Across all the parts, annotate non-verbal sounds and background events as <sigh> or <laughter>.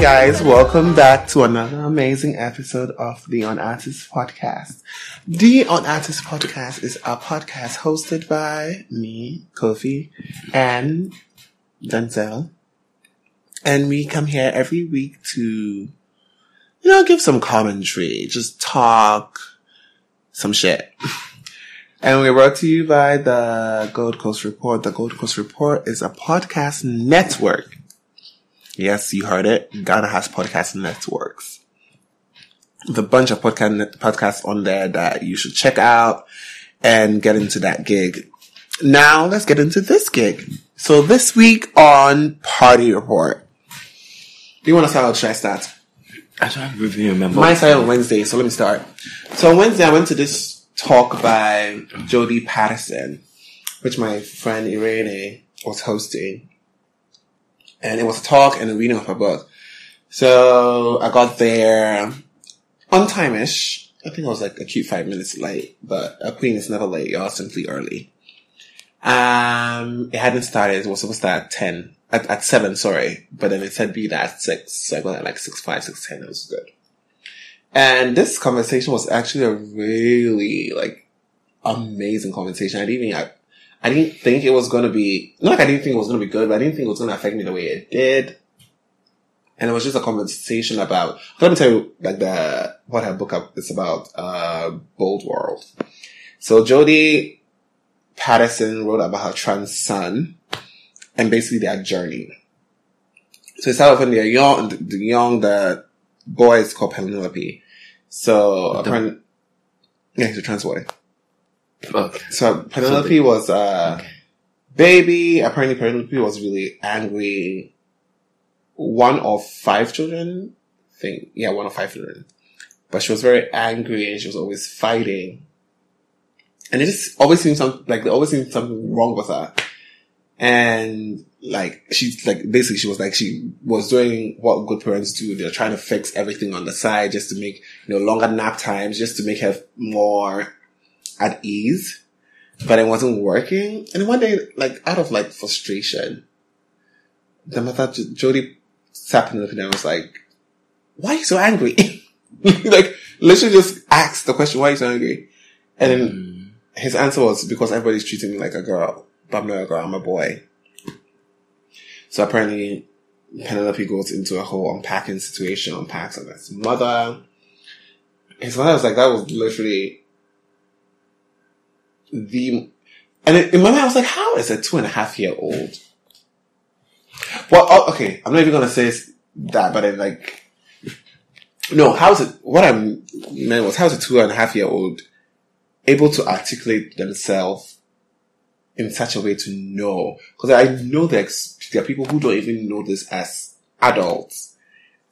Guys, welcome back to another amazing episode of the Unartiste Podcast. The Unartiste Podcast is a podcast hosted by me, Koffi, and Denzel. And we come here every week to, you know, give some commentary, just talk some shit. And we're brought to you by the Gold Coast Report. The Gold Coast Report is a podcast network. Yes, you heard it. Ghana has podcast networks. With a bunch of podcast podcasts on there that you should check out and get into that gig. Now let's get into this gig. So this week on Party Report. Do you want to start or should I start? I don't really remember. Mine started on Wednesday, so let me start. So on Wednesday, I went to this talk by Jodie Patterson, which my friend Irene was hosting. And it was a talk and a reading of her book. So I got there on time-ish. I think I was like a cute five minutes late, but a queen is never late. Y'all simply early. Um, it hadn't started. It was supposed to start at 10, at, at 7, sorry. But then it said be there at 6. So I got at like 6, 5, 6, 10. It was good. And this conversation was actually a really like amazing conversation. I didn't even, I, I didn't think it was going to be, not like I didn't think it was going to be good, but I didn't think it was going to affect me the way it did. And it was just a conversation about, let me tell you, like the, what her book is about, uh, Bold World. So Jodie Patterson wrote about her trans son and basically their journey. So it started off when they're young, the young, the boy is called Penelope. So apparently, yeah, he's a trans boy. Okay. So Penelope was a Okay. baby. Apparently Penelope was really angry. One of five children. I think yeah, one of five children. But she was very angry and she was always fighting. And it just always seemed some like there always seemed something wrong with her. And like she's like basically she was like she was doing what good parents do. They're trying to fix everything on the side just to make you know longer nap times, just to make her more at ease. But it wasn't working. And one day, like out of like frustration, the mother J- Jodie sat me down and was like, "Why are you so angry?" <laughs> like literally just asked the question, "Why are you so angry?" And then Mm. his answer was because everybody's treating me like a girl, but I'm not a girl, I'm a boy. So apparently Penelope goes into a whole unpacking situation, unpacks on his mother. His mother was like, that was literally the, and in my mind I was like, how is a two and a half year old? Well, oh, okay, I'm not even gonna say that, but then like, no, how's it, what I meant was, how's a two and a half year old able to articulate themselves in such a way to know. Because I know there are people who don't even know this as adults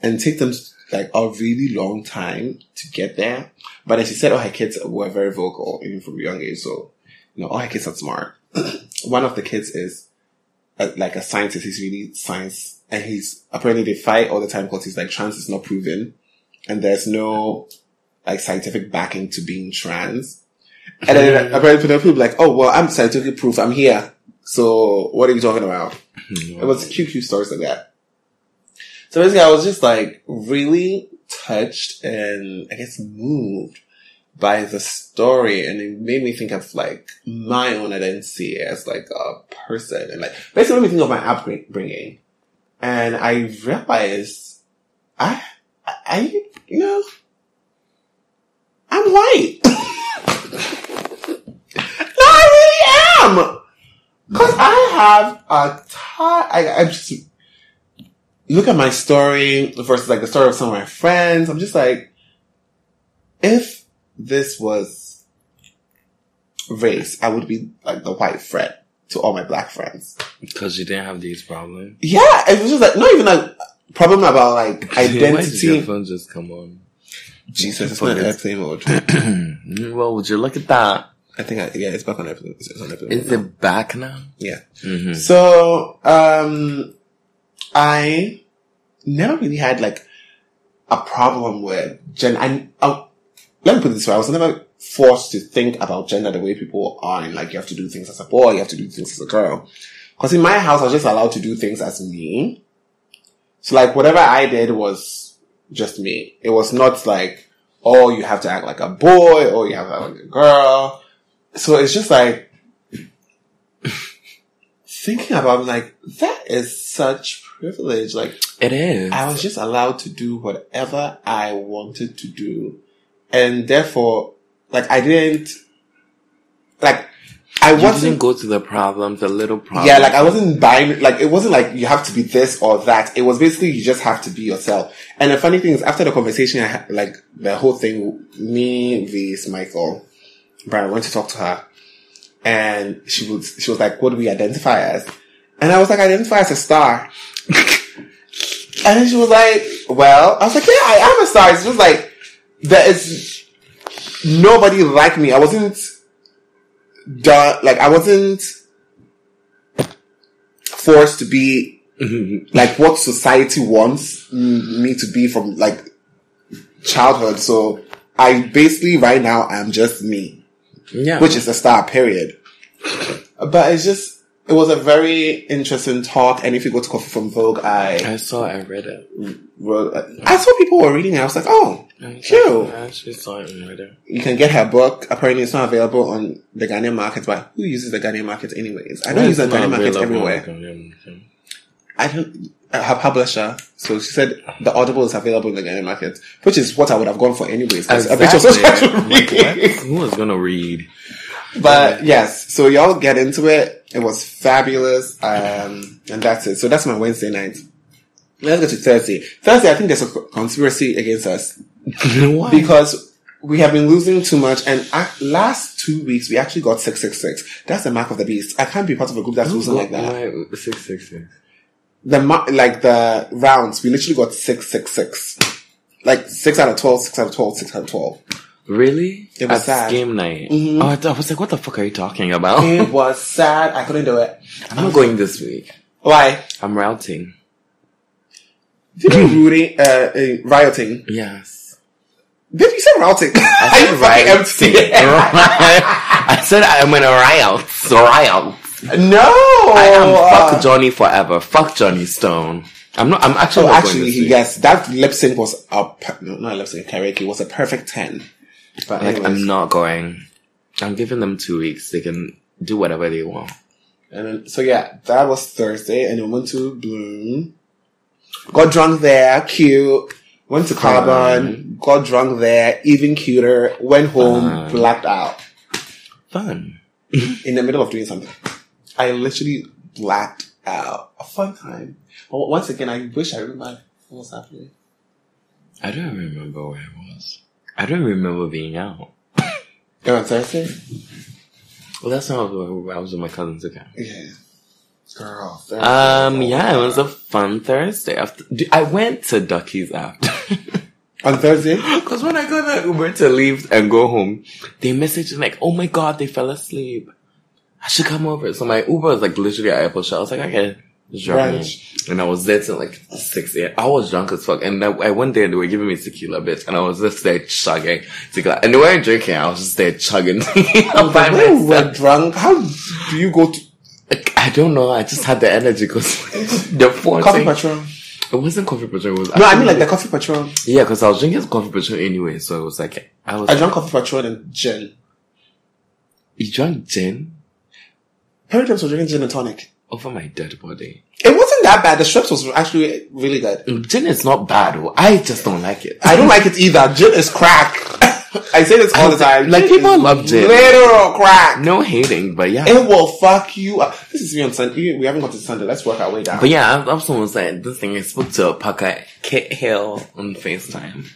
and take them like a really long time to get there. But as she said, all her kids were very vocal, even from a young age. So, you know, all her kids are smart. <clears throat> One of the kids is a, like a scientist. He's really science and he's apparently they fight all the time because he's like trans is not proven and there's no like scientific backing to being trans. And then <laughs> apparently people like, oh, well, I'm scientifically proof. I'm here. So what are you talking about? <laughs> It was cute, cute stories like that. So basically I was just like really touched and I guess moved by the story and it made me think of like my own identity as like a person and like basically made me think of my upbringing. And I realized I, I, you know, I'm white. <laughs> no, I really am. Cause I have a ton, I, I just, look at my story versus like the story of some of my friends. I'm just like, if this was race, I would be like the white friend to all my black friends. Because you didn't have these problems. Yeah, it was just like, not even like problem about like <laughs> Why did your identity. phone just come on? Jesus, it's not airplane mode. well, would you look at that? I think, I, yeah, it's back on airplane. It's on airplane Is mode. now. it back now? Yeah. Mm-hmm. So, um, I never really had like a problem with gender. I, oh, I, let me put it this way. I was never forced to think about gender the way people are and like you have to do things as a boy, you have to do things as a girl. Cause in my house, I was just allowed to do things as me. So like whatever I did was just me. It was not like, oh, you have to act like a boy or you have to act like a girl. So it's just like <laughs> thinking about like that is such privilege. Like It is. I was just allowed to do whatever I wanted to do. And therefore, like I didn't, like, I you wasn't, didn't go to the problems, the little problems. yeah, like I wasn't buying, like it wasn't like you have to be this or that. It was basically you just have to be yourself. And the funny thing is after the conversation, I had, like the whole thing, me, this, Michael, Brian, went to talk to her and she was, she was like, what do we identify as? And I was like, I identify as a star. And she was like, well, I was like, yeah, I am a star. It's just like, there is nobody like me. I wasn't done, like, I wasn't forced to be mm-hmm. like what society wants me to be from like childhood. So I basically right now I'm just me, yeah. which is a star period. But it's just, it was a very interesting talk. And if you go to Coffee from Vogue, I I saw, I read it. wrote, I saw people were reading it. I was like, oh, cute. I actually saw it and read it. You can get her book. Apparently, it's not available on the Ghanaian market, but who uses the Ghanaian market anyways? I don't use the Ghanaian market everywhere. I don't. uh, Her publisher, so she said the Audible is available in the Ghanaian market, which is what I would have gone for anyways. 'cause a bitch was to Like? Who was gonna read? But yes, so y'all get into it. It was fabulous, um, and that's it. So that's my Wednesday night. Let's go to Thursday. Thursday, I think there's a conspiracy against us <laughs> Why? because we have been losing too much. And uh, last two weeks, we actually got six six six. That's the mark of the beast. I can't be part of a group that's losing like that. Six six six. The mar- like the rounds, we literally got six six six. Like six out of 12, six out of 12, six out of 12. Really? It was At sad. game night. Mhm. Oh, I, thought- I was like, what the fuck are you talking about? It was sad. I couldn't do it. <laughs> I'm not going this week. Why? I'm routing. Did you rooting, uh, uh, rioting? Yes. Did you say routing? I said <laughs> fucking rioting. empty? <laughs> I said I'm in a riot. Riot. no! I am fuck Johnny forever. Fuck Johnny Stone. I'm not. I'm actually Oh, actually, yes, that lip sync was a, per- no, not lip sync, karaoke was a perfect 10. But Like anyways, I'm not going. I'm giving them two weeks. They can do whatever they want. and then, so yeah, that was Thursday, and then went to Bloom. Got drunk there, cute. Went to Carbon, got drunk there, even cuter. Went home, Fun. blacked out. Fun. in the middle of doing something. I literally blacked out. A fun time. But once again, I wish I remember what was happening. I don't remember where I was. I don't remember being out. Was Thursday? Well, that's not I was with my cousins again. Yeah. Girl. Thursday. Um, yeah, it was a fun Thursday. After I went to Ducky's after. On Thursday? <laughs> Because when I got an Uber to leave and go home, they messaged me like, "Oh my god, they fell asleep. I should come over." So my Uber was like literally at Apple Shop. I was like, "Okay." Drop And I was there till like six a.m. I was drunk as fuck, and I, I went there and they were giving me tequila, bitch, and I was just there chugging tequila, and they weren't drinking. I was just there chugging <laughs> tequila by When we were drunk, how do you go to Like, I don't know. I just had the energy because <laughs> the Coffee thing- Patron? It wasn't coffee patron. It was No, I mean like the Coffee Patron. yeah, because I was drinking coffee patron anyway, so it was like I was. I drank Coffee Patron and gin. You drank gin James was drinking gin and tonic. Over my dead body. It wasn't that bad. The strips was actually really good. Gin is not bad. oh. I just don't like it. I don't like it either. Gin is crack. <laughs> I say this all the time. Like, people love gin. Literal crack. No hating, but yeah. It will fuck you up. This is me on Sunday. We haven't got to Sunday. Let's work our way down. But yeah, I, I was someone saying this thing. I spoke to Parker Kit Hill on FaceTime,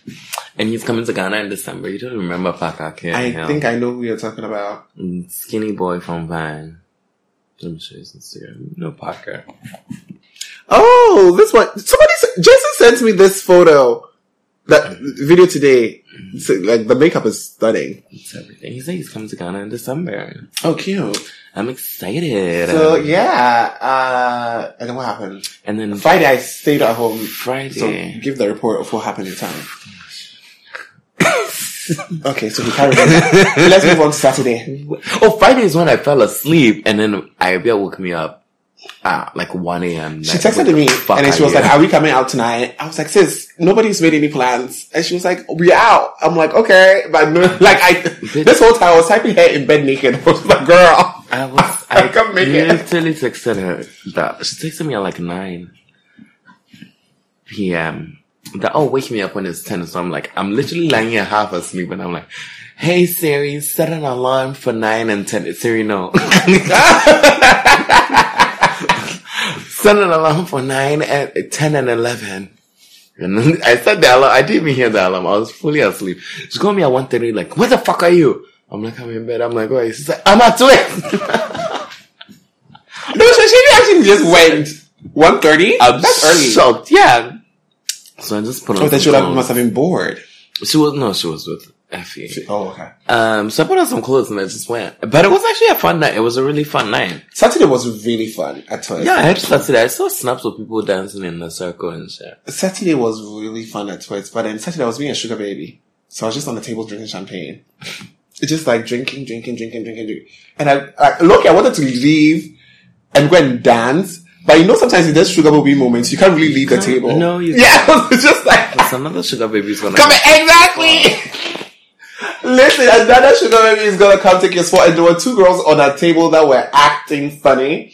and he's coming to Ghana in December. You don't remember Parker Kit I Hill? think I know who you're talking about. Mm, skinny boy from Vine. Let me show you some Instagram. No Parker. <laughs> Oh, this one. Somebody, Jason sent me this photo, that video today. So, like the makeup is stunning. It's everything. He said he's coming to Ghana in December. Oh, cute. I'm excited. So yeah, uh, and then what happened? and then Friday I stayed at home. Friday, So give the report of what happened in town. <laughs> okay, so we carried on. Let's move on to Saturday. Oh, Friday is when I fell asleep, and then Arabia woke me up. at like 1 a.m. She texted me and then she was like, are we coming out tonight? I was like, sis, nobody's made any plans. And she was like, we out. I'm like, okay. But no, <laughs> like I, this whole time I was typing her in bed naked. <laughs> I was like, girl. I was, I I, can't make it. literally texted her that. She texted me at like 9 p.m. That, oh, wake me up when it's 10. So I'm like, I'm literally lying here half asleep and I'm like, hey Siri, set an alarm for 9 and 10. Siri, no. <laughs> set an alarm for 9 and 10 and 11. And then I set the alarm. I didn't even hear the alarm. I was fully asleep. She called me at 1.30 like, where the fuck are you? I'm like, I'm in bed. I'm like, wait. She's like, I'm at work. <laughs> No, so she actually just went 1.30? I'm That's early. shocked. Yeah. So I just put on Oh, she would have, clothes. must have been bored. She was no, she was with Effie. Oh, okay. Um, so I put on some clothes and I just went. But it was actually a fun night. It was a really fun night. Saturday was really fun at Toys. Yeah, I had Saturday. I saw snaps of people dancing in a circle and shit. Saturday was really fun at Toys, but then Saturday I was being a sugar baby. So I was just on the table drinking champagne. It's <laughs> just like drinking, drinking, drinking, drinking, drinking. And I, I look, I wanted to leave and go and dance. But you know, sometimes in those sugar baby moments, you can't really leave the can't- table. no, you can't. Yeah, <laughs> it's just like, There's another sugar baby's gonna come exactly. <laughs> Listen, another sugar baby is gonna come take your spot. And there were two girls on that table that were acting funny.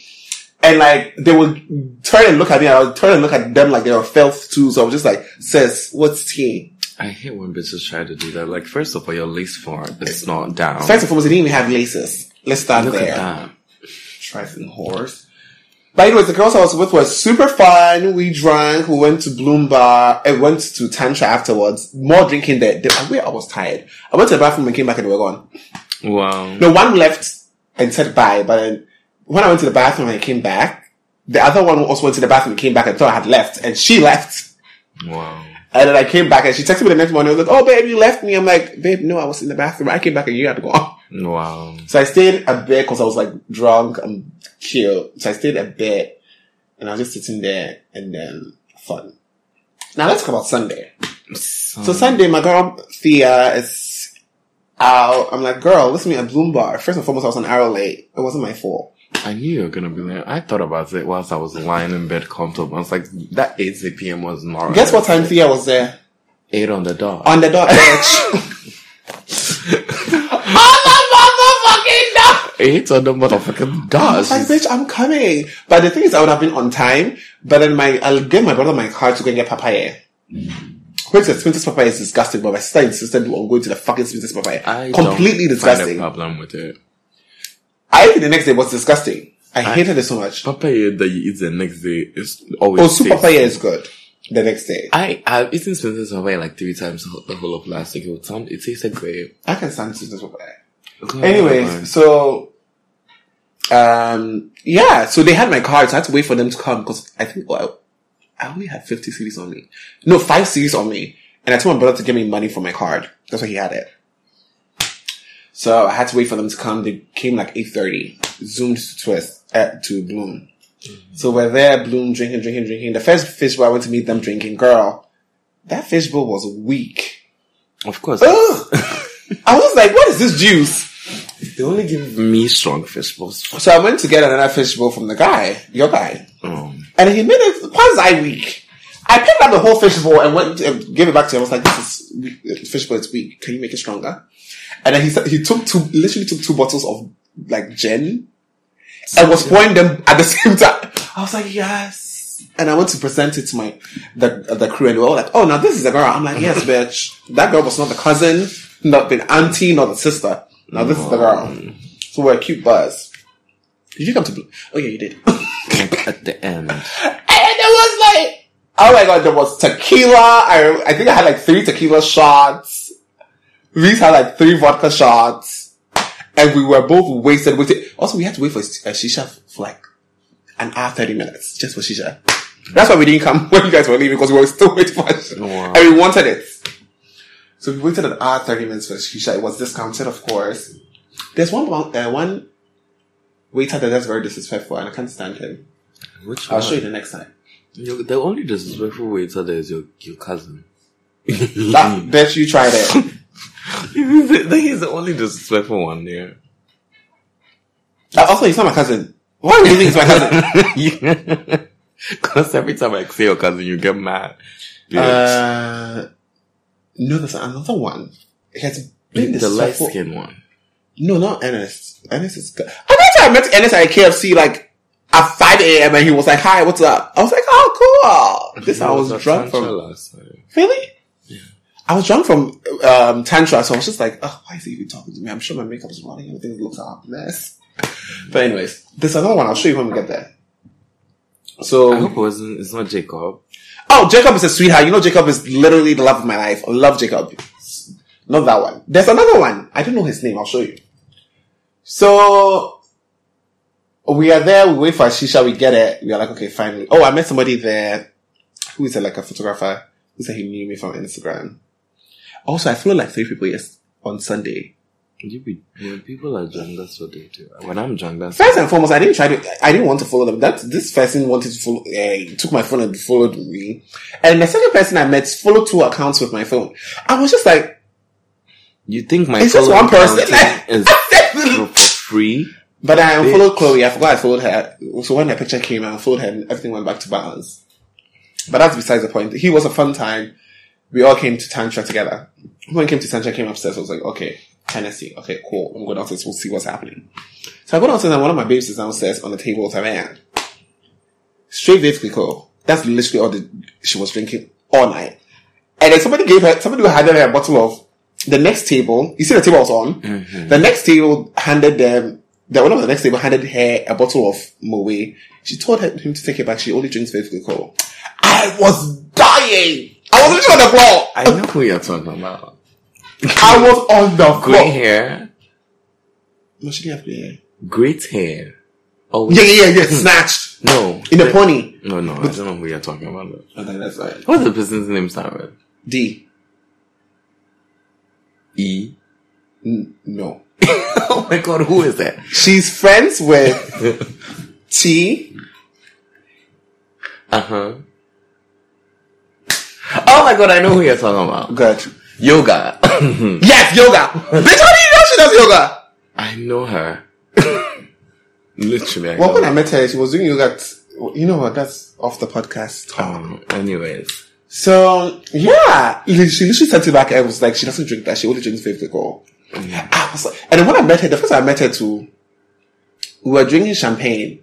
And like, they would turn and look at me, and I would turn and look at them like they were filth too. So I was just like, sis, what's tea? I hate when bitches try to do that. Like, first of all, your lace form is not down. First and foremost, they didn't even have laces. Let's start Look there. at that. Trifling whores. But anyways, the girls I was with were super fun. We drank. We went to Bloom Bar. I went to Tantra afterwards. More drinking there. They- I, I was tired. I went to the bathroom and came back and they were gone. Wow. No, one left and said bye. But then when I went to the bathroom and I came back, the other one also went to the bathroom and came back and thought I had left. And she left. Wow. And then I came back and she texted me the next morning. I was like, oh, babe, you left me. I'm like, babe, no, I was in the bathroom. I came back and you had to go on. Wow. So I stayed a bit because I was like drunk and chill. So I stayed a bit and I was just sitting there and then fun. Now let's talk about Sunday. So, So Sunday, my girl Thea is out. I'm like, girl, listen to me at Bloom Bar. First and foremost, I was an hour late. It wasn't my fault. I knew you were gonna be there. I thought about it whilst I was lying in bed comfortable. I was like, that 8 p.m. was not Guess what time Thea was there? 8 on the dot. On the dot, bitch. on <laughs> the motherfucking dot! 8 on the motherfucking dot. Like, bitch, I'm coming. But the thing is, I would have been on time. But then my, I'll give my brother my car to go and get papaya. Mm. Which the Smith's papaya is disgusting, but my sister insisted on going to the fucking Smith's papaya. I Completely don't find disgusting. a problem with it. I think the next day It was disgusting. I, hated it so much. Papaya that you eat the next day is always Oh, soup papaya is good. The next day. I, I've eaten Spencer's papaya like three times the whole- of last week. It would sound, it tasted great. I can stand Smith's papaya. God, Anyways, so, um, yeah, so they had my card, so I had to wait for them to come because I think, well, I only had 50 cedis on me. No, five cedis on me. And I told my brother to give me money for my card. That's why he had it. So I had to wait for them to come. They came like 8.30. Zoomed to Twist, uh, to Bloom. So we're there, Bloom, drinking, drinking, drinking. The first fishbowl I went to meet them drinking, girl, that fishbowl was weak. Of course. I was like, what is this juice? They only give me strong fish balls. So I went to get another fishbowl from the guy, your guy, Oh. and he made it quasi weak. I picked up the whole fishbowl and went and gave it back to him. I was like, "This is weak. fishbowl. It's weak. Can you make it stronger?" And then he said he took two, literally took two bottles of like gin, and was pouring them at the <laughs> same time. I was like, "Yes." And I went to present it to my the the crew, and they were all like, "Oh, now this is a girl." I'm like, "Yes, <laughs> bitch. That girl was not the cousin, not the auntie, not the sister. Now this is the girl." Mm. So we're a cute buzz. Did you come to Blue? Oh yeah, you did. <laughs> At the end. And it was like, oh my god, there was tequila. I, I think I had like three tequila shots. Reese had like three vodka shots. And we were both wasted with it. Also, we had to wait for a shisha for like an hour, 30 minutes just for shisha. That's why we didn't come <laughs> when you guys were leaving because we were still <laughs> waiting for shisha. Wow. And we wanted it. So we waited an hour, 30 minutes for shisha. It was discounted, of course. There's one, uh, one waiter that is very disrespectful and I can't stand him. Which I'll one? show you the next time. You- the only disrespectful waiter there is your, your cousin. That <laughs> bet you tried it. He's the he's the only disrespectful one there. Also, he's not my cousin. Why do you think he's my cousin? <laughs> Because every time I say your cousin, you get mad. Uh, no, there's another one. It has been the light skin one. No, not Ernest. Ernest is good. I remember I met Ernest at KFC like at 5 a.m. and he was like, hi, what's up? I was like, oh, cool. This I was drunk from. Really? I was drunk from um, Tantra, so I was just like, oh, why is he even talking to me? I'm sure my makeup is running. And everything looks a mess. But anyways, there's another one. I'll show you when we get there. So, I hope it wasn't. It's not Jacob. oh, Jacob is a sweetheart. You know, Jacob is literally the love of my life. I love Jacob. Not that one. There's another one. I don't know his name. I'll show you. So, we are there. We wait for a shisha. We get it. We are like, okay, finally. Oh, I met somebody there who is a, like a photographer who said he knew me from Instagram. Also, I followed like three people yes on Sunday. You be when people are drunk, that's what they do. When I'm drunk, that's First and foremost, I didn't try to. I didn't want to follow them. That this person wanted to follow. Uh, took my phone and followed me. And the second person I met followed two accounts with my phone. I was just like, you think my It's just one person. <laughs> is for free. but I Bitch. unfollowed Chloe. I forgot I followed her. So when the picture came, I unfollowed her, and everything went back to balance. But that's besides the point. He was a fun time. We all came to Tantra together. When we came to Tantra, I came upstairs. I was like, okay, Tennessee. Okay, cool. I'm going downstairs. We'll see what's happening. So I go downstairs and one of my babes is downstairs on the table with her man. Straight Veuve Clicquot. That's literally all the, she was drinking all night. And then somebody gave her, somebody handed her a bottle of the next table. You see the table I was on? Mm-hmm. The next table handed them, the one of the next table handed her a bottle of Moët. She told her, him to take it back. She only drinks Veuve Clicquot. I was dying. I was literally on the floor. I know who you're talking about. I was on the Grey floor. hair, No, she didn't have gray hair. great hair. Oh Yeah, yeah, yeah, yeah. Snatched. no, In the pony. no, no. I don't know who you're talking about. though. Okay, that's right. What's the person's name start with? D. E. N- no. <laughs> oh my god, who is that? She's friends with <laughs> T. Uh huh. Oh my god, I know who you're talking about. Good. Yoga. <laughs> Yes, yoga. Bitch, how do you know she does yoga? I know her. <laughs> Literally, I Well, when I met her, she was doing yoga. You know what? That's off the podcast. Um, anyways. So yeah, she literally sent it back and was like, she doesn't drink that. She only drinks favorite alcohol. I was like, and then when I met her, the first time I met her too, we were drinking champagne,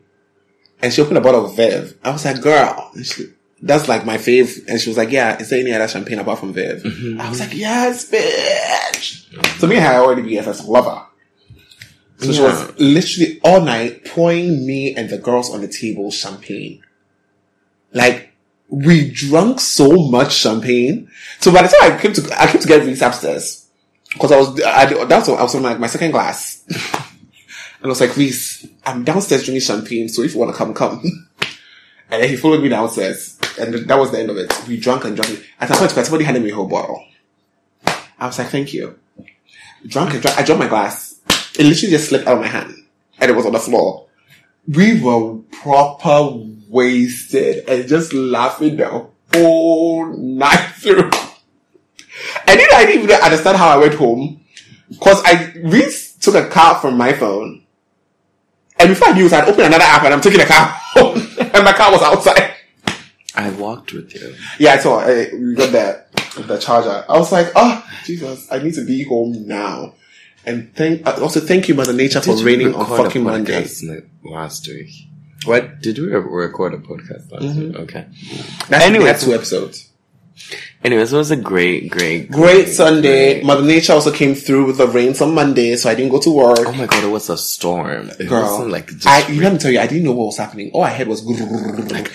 and she opened a bottle of Veuve. I was like, girl, and she, that's like my fave. And she was like, yeah, is there any other champagne apart from Veuve? Mm-hmm. I was like, yes, bitch. So me and her already BFS lover. So she was literally all night pouring me and the girls on the table champagne. Like, we drank so much champagne. So by the time I came to, I came to get Reese upstairs. Cause I was, I, that's what, I was on like my second glass. <laughs> and I was like, Reese, I'm downstairs drinking champagne, so if you want to come, come. <laughs> and then he followed me downstairs. And that was the end of it. We drank and drank. At some point, somebody handed me a whole bottle. I was like, thank you. Drunk and drank. I dropped my glass. It literally just slipped out of my hand. And it was on the floor. We were proper wasted and just laughing the whole night through. And then I didn't even understand how I went home. Cause I, Reese took a car from my phone. And before I knew it, I'd opened another app and I'm taking a car <laughs> home. and my car was outside. I walked with you. Yeah, I saw. I, we got the the charger. I was like, oh Jesus, I need to be home now. And thank also thank you, Mother Nature, for Did you raining on fucking Monday. last week? What? Did we record a podcast last Mm-hmm. week? Okay. That's Anyways. that's two episodes. Anyways, it was a great, great, Great Sunday. great- Mother Nature also came through with the rains on Monday, so I didn't go to work. Oh my god, it was a storm. It Girl, like just I you let me tell you, I didn't know what was happening. All I heard was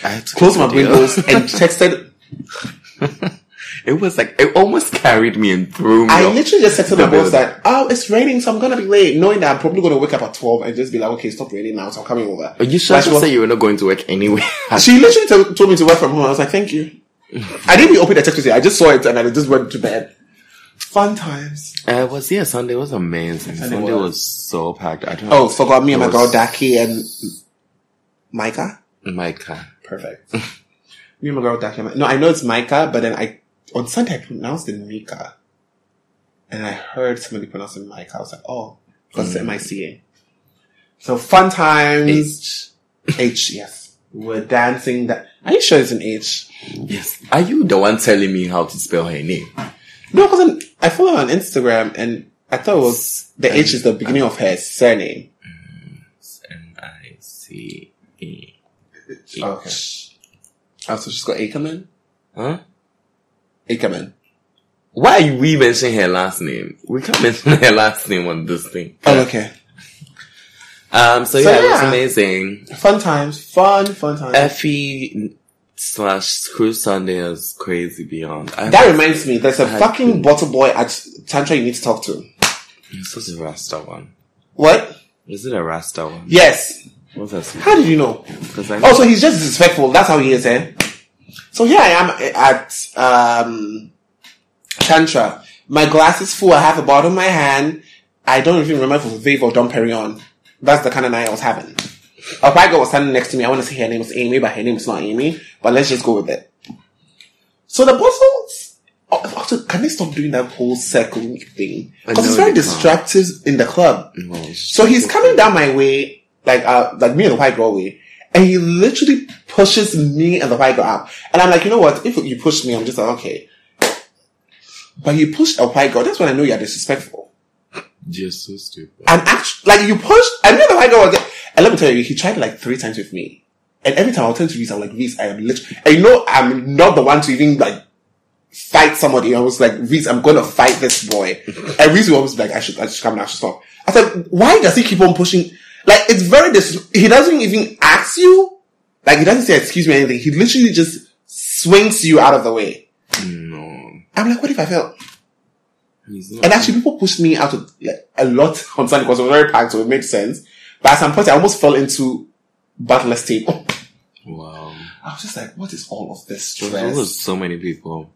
I had to closed my windows and <laughs> texted. It was like it almost carried me and threw me. I off literally just texted the boss that oh it's raining, so I'm gonna be late, knowing that I'm probably gonna wake up at twelve and just be like, okay, stop raining now, so I'm coming over. Are you sure Like, she was- say you were not going to work anyway? <laughs> She literally told, told me to work from home. I was like, thank you. I didn't even open the text with you. I just saw it and I just went to bed. Fun times. Uh, it was yeah. Sunday was amazing. Sunday Sunday was. was so packed. I don't. Oh, forgot <laughs> me and my girl Daki and Micah. Micah. Perfect. me and my girl Daki. No, I know it's Micah, but then I on Sunday I pronounced it Mika, and I heard somebody pronounce it Micah. I was like, oh, because it's M I C A. So fun times. H. yes. We're dancing that. Are you sure it's an H? Yes. Are you the one telling me how to spell her name? No, because I follow her on Instagram and I thought it was the H is the beginning of her surname. N I C E H. Okay. Oh, so she's got Ackerman? Huh? Ackerman. Why are we mentioning her last name? We can't mention her last name on this thing. Oh, okay. Um, so, So, yeah, it was amazing. Fun times. Fun, fun times. Effie slash Screw Sunday is crazy beyond. I, that reminds me, there's a I fucking think- bottle boy at Tantra you need to talk to. This is a Rasta one. What? Is it a Rasta one? Yes. What's that? How did you know? Because I Oh, so he's just disrespectful. That's how he is, eh? So here I am at um, Tantra. My glass is full. I have a bottle in my hand. I don't even remember if it was Veuve or Dom Perignon. That's the kind of night I was having. A white girl was standing next to me. I want to say her name was Amy, but her name is not Amy. But let's just go with it. So the bottles. oh, Also, can they stop doing that whole circle thing? Because it's very distractive in the club. Well, So he's coming down my way, like uh, like me and the white girl way, and he literally pushes me and the white girl up. And I'm like, you know what? If you push me, I'm just like, okay. But you pushed a white girl. That's when I know you're disrespectful. You're so stupid. And actually, like you pushed, and me and the white girl. was there- And let me tell you, he tried like three times with me. And every time I'll turn to Reese, I'm like, Reese, I am literally, and you know, I'm not the one to even like fight somebody. I was like, Reese, I'm gonna fight this boy. <laughs> and Reese was always like, I should, I should come now, I should stop. I said, why does he keep on pushing? Like, it's very dis, he doesn't even ask you. Like, he doesn't say excuse me or anything. He literally just swings you out of the way. No. I'm like, what if I fell? And actually, people pushed me out of like, a lot on Sunday because it was very packed, so it made sense. But at some point, I almost fell into Butler's <laughs> table. wow. I was just like, what is all of this There stress? was so many people.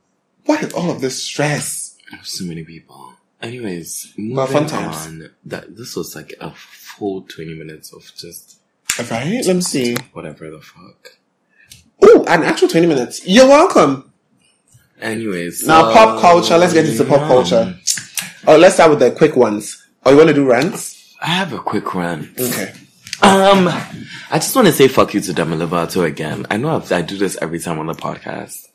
What is all of this stress? So many people. Anyways, moving fun times. on. That this was like a full twenty minutes of just Right? Let me see. whatever the fuck. Oh, an actual 20 minutes. You're welcome. Anyways, Now, so- pop culture. Let's get into pop yeah. culture. Oh, let's start with the quick ones. Oh, you want to do rants? I have a quick rant. Okay. Um, I just want to say fuck you to Demi Lovato again. I know I've, I do this every time on the podcast,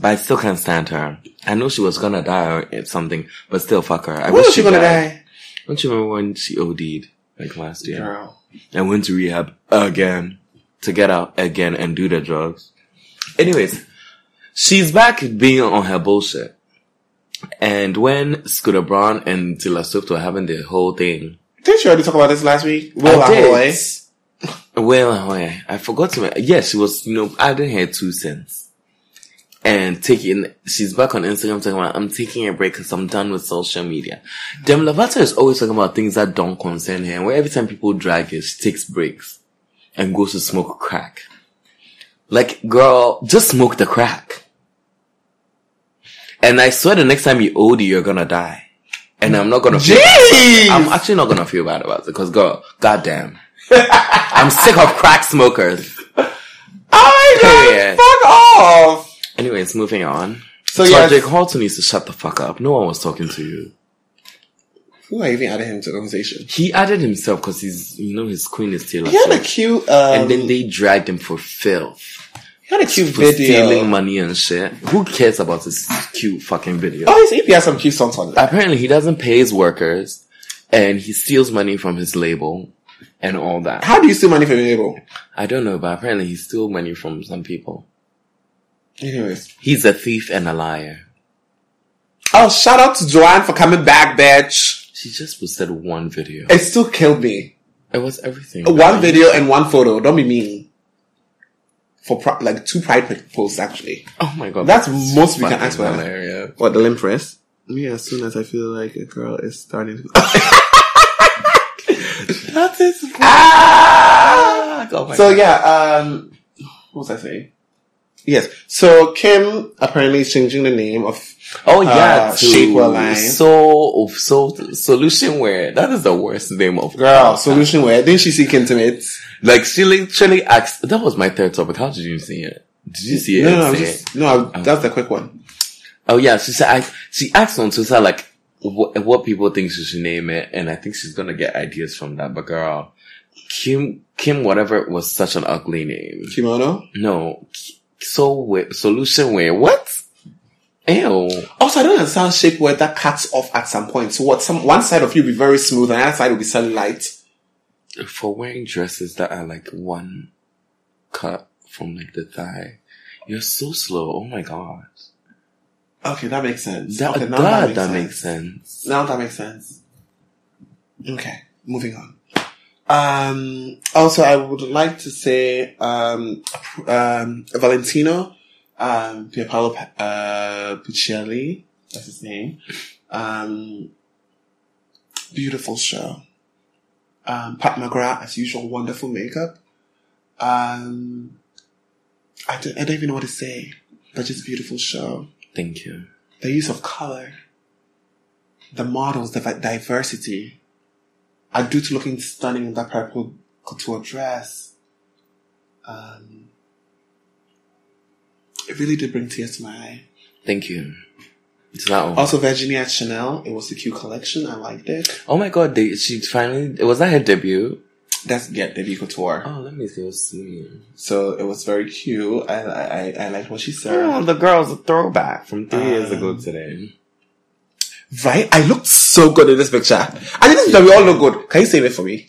but I still can't stand her. I know she was gonna die or something, but still fuck her. I When was she gonna died. die? Don't you remember when she OD'd like last year Girl. and went to rehab again to get out again and do the drugs? Anyways, she's back being on her bullshit. And when Scooter Braun and Taylor Swift were having their whole thing, Didn't you already talk about this last week? Will I did. Ahoy. Well, Ahoy, I forgot to. Yeah, she was, you know, adding her two cents and taking. She's back on Instagram talking about, "I'm taking a break because I'm done with social media." Demi Lovato is always talking about things that don't concern her, and where every time people drag her, she takes breaks and goes to smoke crack. Like, girl, just smoke the crack. And I swear, the next time you OD, you're gonna die. And I'm not gonna feel. Jeez! I'm actually not gonna feel bad about it because, girl, goddamn. <laughs> I'm sick of crack smokers. Oh my Period. fuck off! Anyways, moving on. So So yes, Jake Halton needs to shut the fuck up. No one was talking to you. who I even added him to the conversation? He added himself because he's, you know, his queen is Taylor He had a Swift. cute, um, And then they dragged him for filth. He had a cute For stealing money and shit. Who cares about this cute fucking video? Oh, his EP has some cute songs on there. Apparently he doesn't pay his workers and he steals money from his label and all that. How do you steal money from your label? I don't know, but apparently he stole money from some people. Anyways. He's a thief and a liar. Oh, shout out to Joanne for coming back, bitch. She just posted one video. It still killed me. It was everything. One video and one photo. Don't be mean. For pro- like two pride pic- posts, actually. Oh my god. That's most we can ask for. hilarious. What, the limp wrist? Me, as soon as I feel like a girl is starting to. <laughs> That is ah! Oh So God. yeah, um, what was I saying? Yes. So Kim apparently is changing the name of. Oh yeah, uh, to shapewear line. So so solution wear. That is the worst name of Girl, solution wear. Didn't she seek intimate? Like she literally asked. That was my third topic. How did you see it? Did you see it? No, no, no, just, no, I- that's the quick one. Oh yeah, she said. I, she asked on Twitter like what, what people think she should name it, and I think she's gonna get ideas from that. But girl, Kim Kim whatever was such an ugly name. Kimono. No, so. Solution wear what? Ew. Also, I don't understand shapewear that cuts off at some point. So what? Some one side of you will be very smooth, and the other side will be cellulite. For wearing dresses that are like one cut from like the thigh, you're so slow. Oh my god. Okay, that makes sense. That, okay, that, that makes sense. Now that makes sense. Okay, moving on. Um, also, I would like to say, um, um, Valentino, um, Pierpaolo, uh, Piccioli, that's his name. Um, beautiful show. Um, Pat McGrath, as usual, wonderful makeup. Um, I don't, I don't even know what to say, but just beautiful show Thank you. the use of color, the models, the vi- diversity. Adutu looking stunning in that purple couture dress. Um, it really did bring tears to my eye. Thank you. It's that one. Also, Virginia at Chanel. It was the cute collection. I liked it. Oh my god, they, she finally. It was that her debut? That's yeah, debut couture. Oh, let me see new. So it was very cute. I I I liked what she Oh, the girl's a throwback from three years Um, ago today. Right? I looked so good in this picture. I this picture we all look good. Can you save it for me?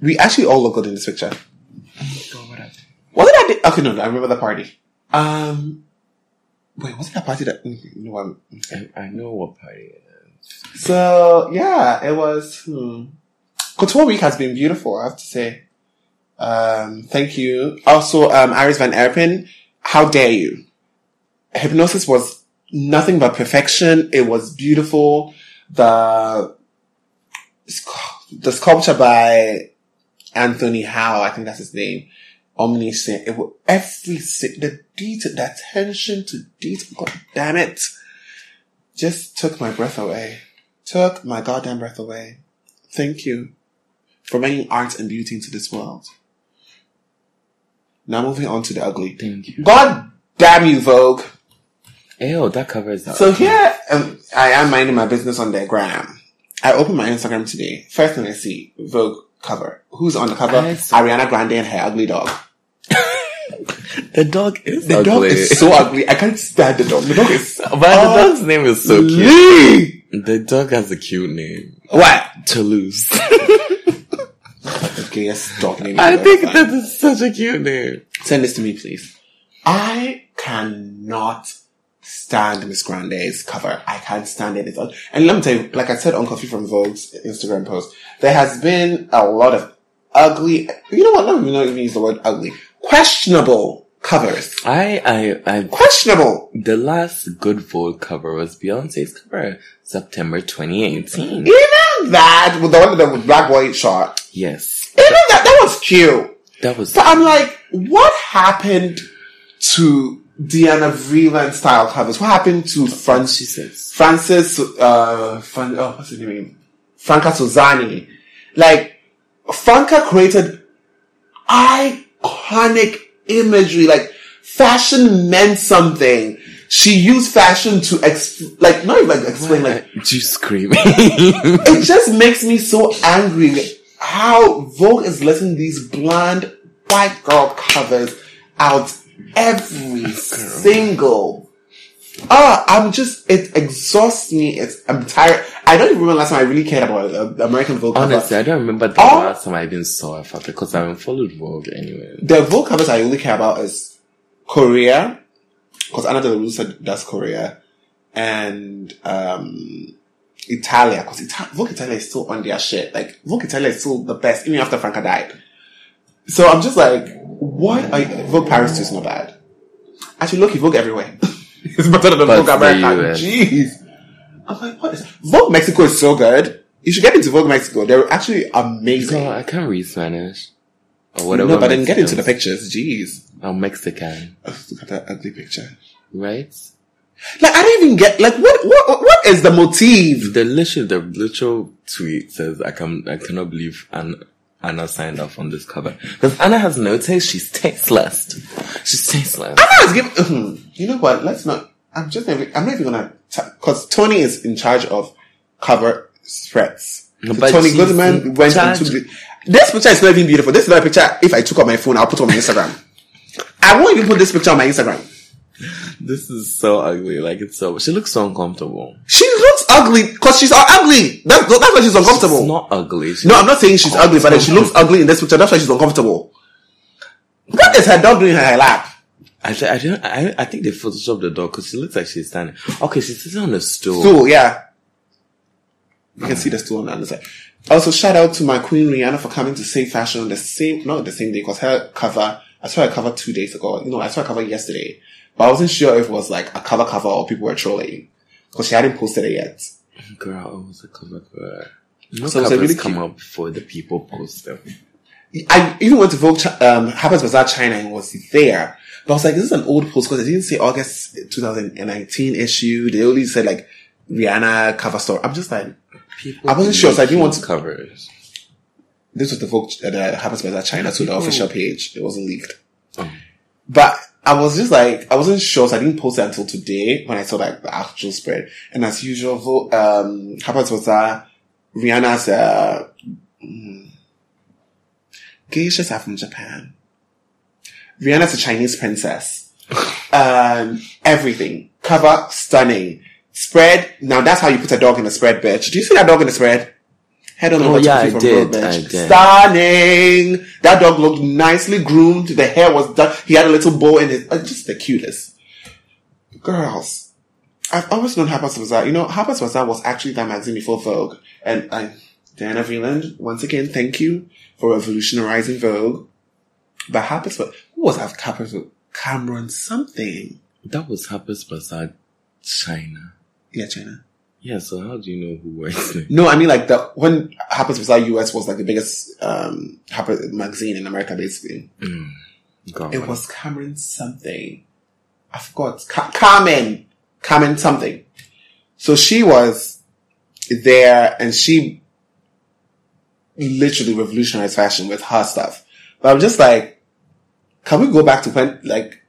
We actually all look good in this picture. Was it that day? Okay, no, no, I remember the party. Um, wait, wasn't that party that? mm, No, I'm, okay. I, I know what party it is. So yeah, it was. Hmm. Couture week has been beautiful. I have to say. Um, thank you. Also, um, Iris Van Herpen, how dare you? Hypnosis was nothing but perfection. It was beautiful. The the sculpture by Anthony Howe, I think that's his name. Omniscient. It was every the detail, the attention to detail. God damn it! Just took my breath away. Took my goddamn breath away. Thank you for bringing art and beauty into this world. Now moving on to the ugly. Thank you. God damn you, Vogue. Ew, that covers that. So here um, I am minding my business on their gram. I opened my Instagram today. First thing I see, Vogue cover. Who's on the cover? Ariana Grande and her ugly dog. <laughs> the dog is The ugly. dog is so ugly. I can't stand the dog. The dog is <laughs> but the dog's name is so cute. The dog has a cute name. What? Toulouse. <laughs> okay, gayest dog name. I think that is such a cute name. Send this to me, please. I cannot stand Miss Grande's cover. I can't stand it. It's un- and let me tell you, like I said on Coffee from Vogue's Instagram post, there has been a lot of ugly, you know what, let me not even use the word ugly, questionable covers. I, I, I, Questionable. the last good Vogue cover was Beyonce's cover, September 2018. Even that, with the one that with black white shot, Yes. even that, that was cute. That was, But I'm like, what happened to Diana Vreeland style covers? What happened to Francis? Francis, uh, Fran- oh, what's his name? Franca Sozzani. Like, Franca created iconic imagery. Like, fashion meant something. She used fashion to, exp- like, not even like explain, like, you screaming. <laughs> it just makes me so angry how Vogue is letting these bland white girl covers out every single. Ah, I'm just, it exhausts me. It's, I'm tired. I don't even remember last time I really cared about uh, the American Vogue. Honestly, I don't remember the last time I even saw a photo because I haven't followed Vogue anyway. The Vogue covers I only care about is Korea, because Anna Dello Russo does Korea, and um, Italia, because Ita- Vogue Italia is still on their shit. Like Vogue Italia is still the best, even after Franca died. So I'm just like? Are you- Vogue Paris too is not bad. Actually, look, Vogue everywhere. <laughs> it's better than Vogue America. Jeez. I'm like, what is Vogue Mexico is so good. You should get into Vogue Mexico. They're actually amazing. God, I can't read Spanish. Or whatever. no, but then get into the pictures. Jeez. I'm Mexican, Ugh, Look at that ugly picture. right? Like I don't even get like what what what is the motive? The literal, the literal tweet says, "I can, I cannot believe Anna, Anna signed off on this cover because Anna has no taste. She's tasteless. She's tasteless." Anna has given. mhm. You know what? Let's not. I'm just. I'm not even gonna because Tonne is in charge of cover spreads. So but Tonne Goodman went charge- into the. This picture is not even beautiful. This is not a picture. If I took on my phone, I'll put on my Instagram. I won't even put this picture on my Instagram. <laughs> This is so ugly. Like it's so. She looks so uncomfortable. She looks ugly because she's ugly. That's that's why she's uncomfortable. She's not ugly. No, I'm not saying she's ugly, but she looks ugly in this picture. That's why she's uncomfortable. What is her dog doing in her lap? I, th- I don't. I, I think they photoshopped the dog because she looks like she's standing. Okay, she's sitting on a stool. Stool, yeah. You can see the stool on the other side. Also, shout out to my queen Rihanna for coming to Save Fashion on the same, not the same day, because her cover, I saw her cover two days ago. You know, I saw her cover yesterday, but I wasn't sure if it was like a cover cover or people were trolling because she hadn't posted it yet. Girl, it was a cover cover. No So it's covers really come cute- up before the people post them. I even went to Vogue, Chi- um, Harper's Bazaar China and was there. But I was like, this is an old post because it didn't say August 2019 issue. They only said like Rihanna cover story. I'm just like, People I wasn't sure, so I didn't want to- covers. this was the Vogue, uh, the Harper's Bazaar China to the official page. It wasn't leaked. Oh. But I was just like, I wasn't sure, so I didn't post it until today when I saw like the actual spread. And as usual, um, Harper's Bazaar, Rihanna's, uh, mm, geishas are from Japan. Rihanna's a Chinese princess. <laughs> um, everything. Cover, stunning. Spread, now that's how you put a dog in a spread, bitch. Do you see that dog in the spread? Head on Oh, over to yeah, Cookie I from did, I did. Stunning! That dog looked nicely groomed. The hair was done. He had a little bow in it. uh, just the cutest. Girls. I've always known Harper's Bazaar. You know, Harper's Bazaar was actually that magazine before Vogue. And I, Diana Vreeland, once again, thank you for revolutionizing Vogue. But Harper's Bazaar, who was at Harper's? Cameron something. That was Harper's Bazaar, China. Yeah, China. Yeah, so how do you know who works <laughs> there? No, I mean like the, when Harper's Bazaar US was like the biggest, um, magazine in America basically. God. It was Cameron something. I forgot. Ca- Carmen. Carmen something. So she was there and she literally revolutionized fashion with her stuff. But I'm just like, can we go back to when like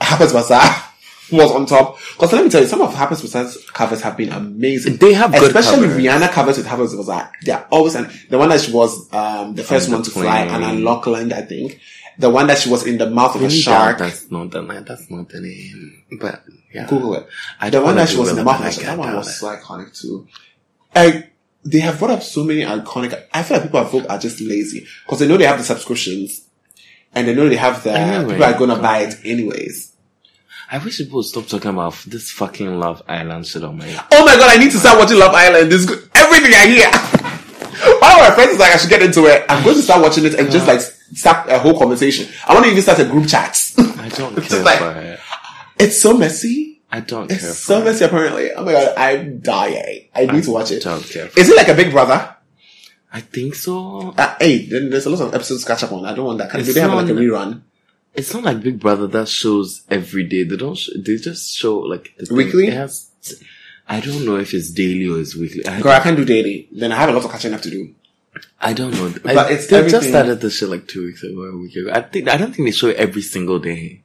Harper's Bazaar <laughs> was on top? Because let me tell you, some of Harper's Bazaar's covers have been amazing. They have Especially covers. Rihanna covers with Harper's Bazaar. They're always, and the one that she was, um, the first one to fly, plane. Anna Lockland, I think. The one that she was in the mouth of a Really, shark. that- That's not the name. That's not the name. But yeah, Google it. I The one that she was in the mouth of a shark. That one was so iconic too. I, they have brought up so many iconic. I feel like people at Vogue are just lazy because they know they have the subscriptions and they know they have the Anyway. people are gonna buy it anyways. I wish people would stop talking about this fucking Love Island shit on my. Oh my god, I need to start watching Love Island. This is good. Everything I hear. <laughs> One of my friends is like, I should get into it. I'm going to start watching it and just like start a whole conversation. I want to even start a group chat. <laughs> I don't It's care like- for it. it's so messy. I don't care It's so messy apparently. Oh my god, I'm dying. I need to watch it. it. Don't care. Is it like a Big Brother? I think so. Uh, hey, then there's a lot of episodes to catch up on. I don't want that. Can It's do they have like a rerun? It's not like Big Brother that shows every day. They don't. Sh- they just show like the. Weekly? Has. I don't know if it's daily or it's weekly. I, Girl, I can't do daily. Then I have a lot of catching up to do. I don't know. But I, it's they everything- just started this shit like two weeks ago, a week ago. I think I don't think they show it every single day.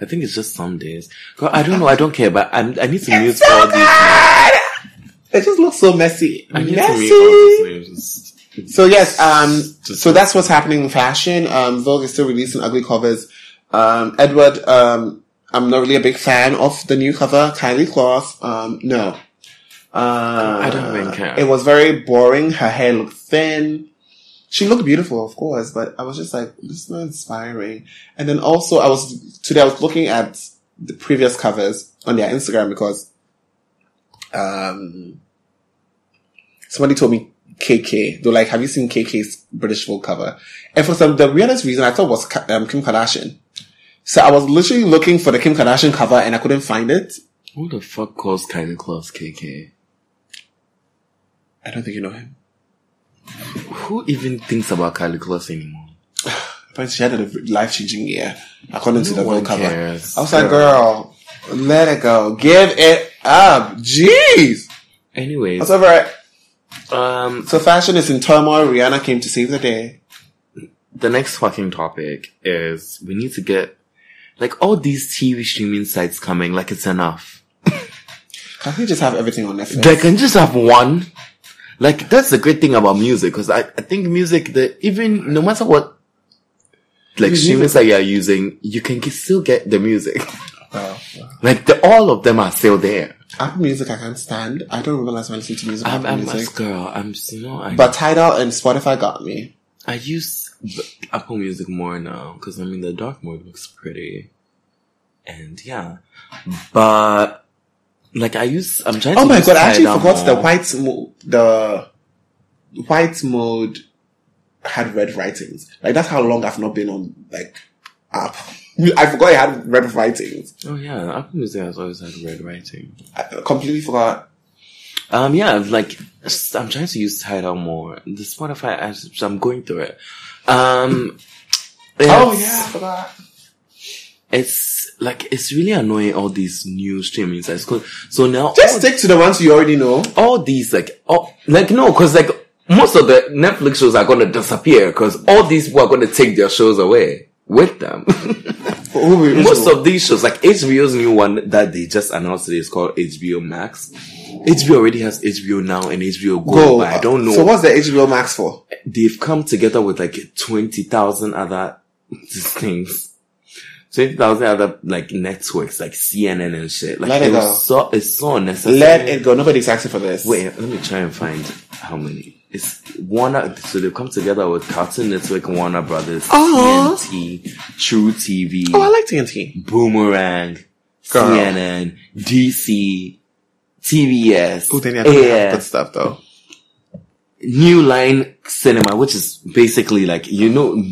I think it's just some days. Girl, I don't know. I don't care, but I, I need to mute all these. names. It just looks so messy. I need to messy. mute all these names. So yes, um, so that's what's happening in fashion. Um, Vogue is still releasing ugly covers. Um, Edward, um, I'm not really a big fan of the new cover. Karlie Kloss, um, no. Uh, I don't even care. It was very boring. Her hair looked thin. She looked beautiful, of course, but I was just like, this is not inspiring. And then also, I was, today I was looking at the previous covers on their Instagram because, um, somebody told me KK. They're like, have you seen KK's British Vogue cover? And for some, the weirdest reason I thought was um, Kim Kardashian. So I was literally looking for the Kim Kardashian cover and I couldn't find it. Who the fuck calls Karlie Kloss KK? I don't think you know him. Who even thinks about Karlie Kloss anymore? But she had a life changing year, according to the Vogue cover. cares. I was like, girl, let it go. Give it up. Jeez. Anyways, That's over it. Um, So fashion is in turmoil. Rihanna came to save the day. the next fucking topic is we need to get like all these TV streaming sites coming. Like it's enough. <laughs> Can we just have everything on Netflix? They can just have one. Like that's the great thing about music because I, I think music that even no matter what like Music- streamers that you're using, you can still get the music. Wow. like the, all of them are still there. Apple Music I can't stand. I don't remember last time I listened to music. I'm, Apple I'm a Music. girl. I'm you know I But Tidal and Spotify got me. I use Apple Music more now because I mean the dark mode looks pretty, and yeah, but like I use I'm trying. Oh my god! I actually forgot the white mo- the white mode had red writings. Like that's how long I've not been on like app. I forgot it had red writings. Oh yeah, Apple Music has always had red writing. I completely forgot. Um, yeah, like I'm trying to use Tidal more. The Spotify, I'm going through it. Um, Oh yeah, I forgot. it's like it's really annoying. All these new streaming sites. So now Just stick to the ones you already know. all these like oh like no, because like most of the Netflix shows are gonna disappear because all these people are gonna take their shows away with them. <laughs> Most of these shows, like HBO's new one that they just announced today is called HBO Max. HBO already has HBO now and HBO Go, go. but I don't uh, know. So what's the HBO Max for? they've come together with like 20,000 other things. 20,000 other like networks like CNN and shit. Like Let it it go. so, it's so unnecessary. Let it go. Nobody's asking for this. Wait, let me try and find how many. It's Warner, so they've come together with Cartoon Network, and Warner Brothers, uh-huh. Aw. TNT, truTV, Oh, I like TNT. Boomerang, Girl. CNN, DC, TBS, Oh, then you have good stuff though. New Line Cinema, which is basically like, you know,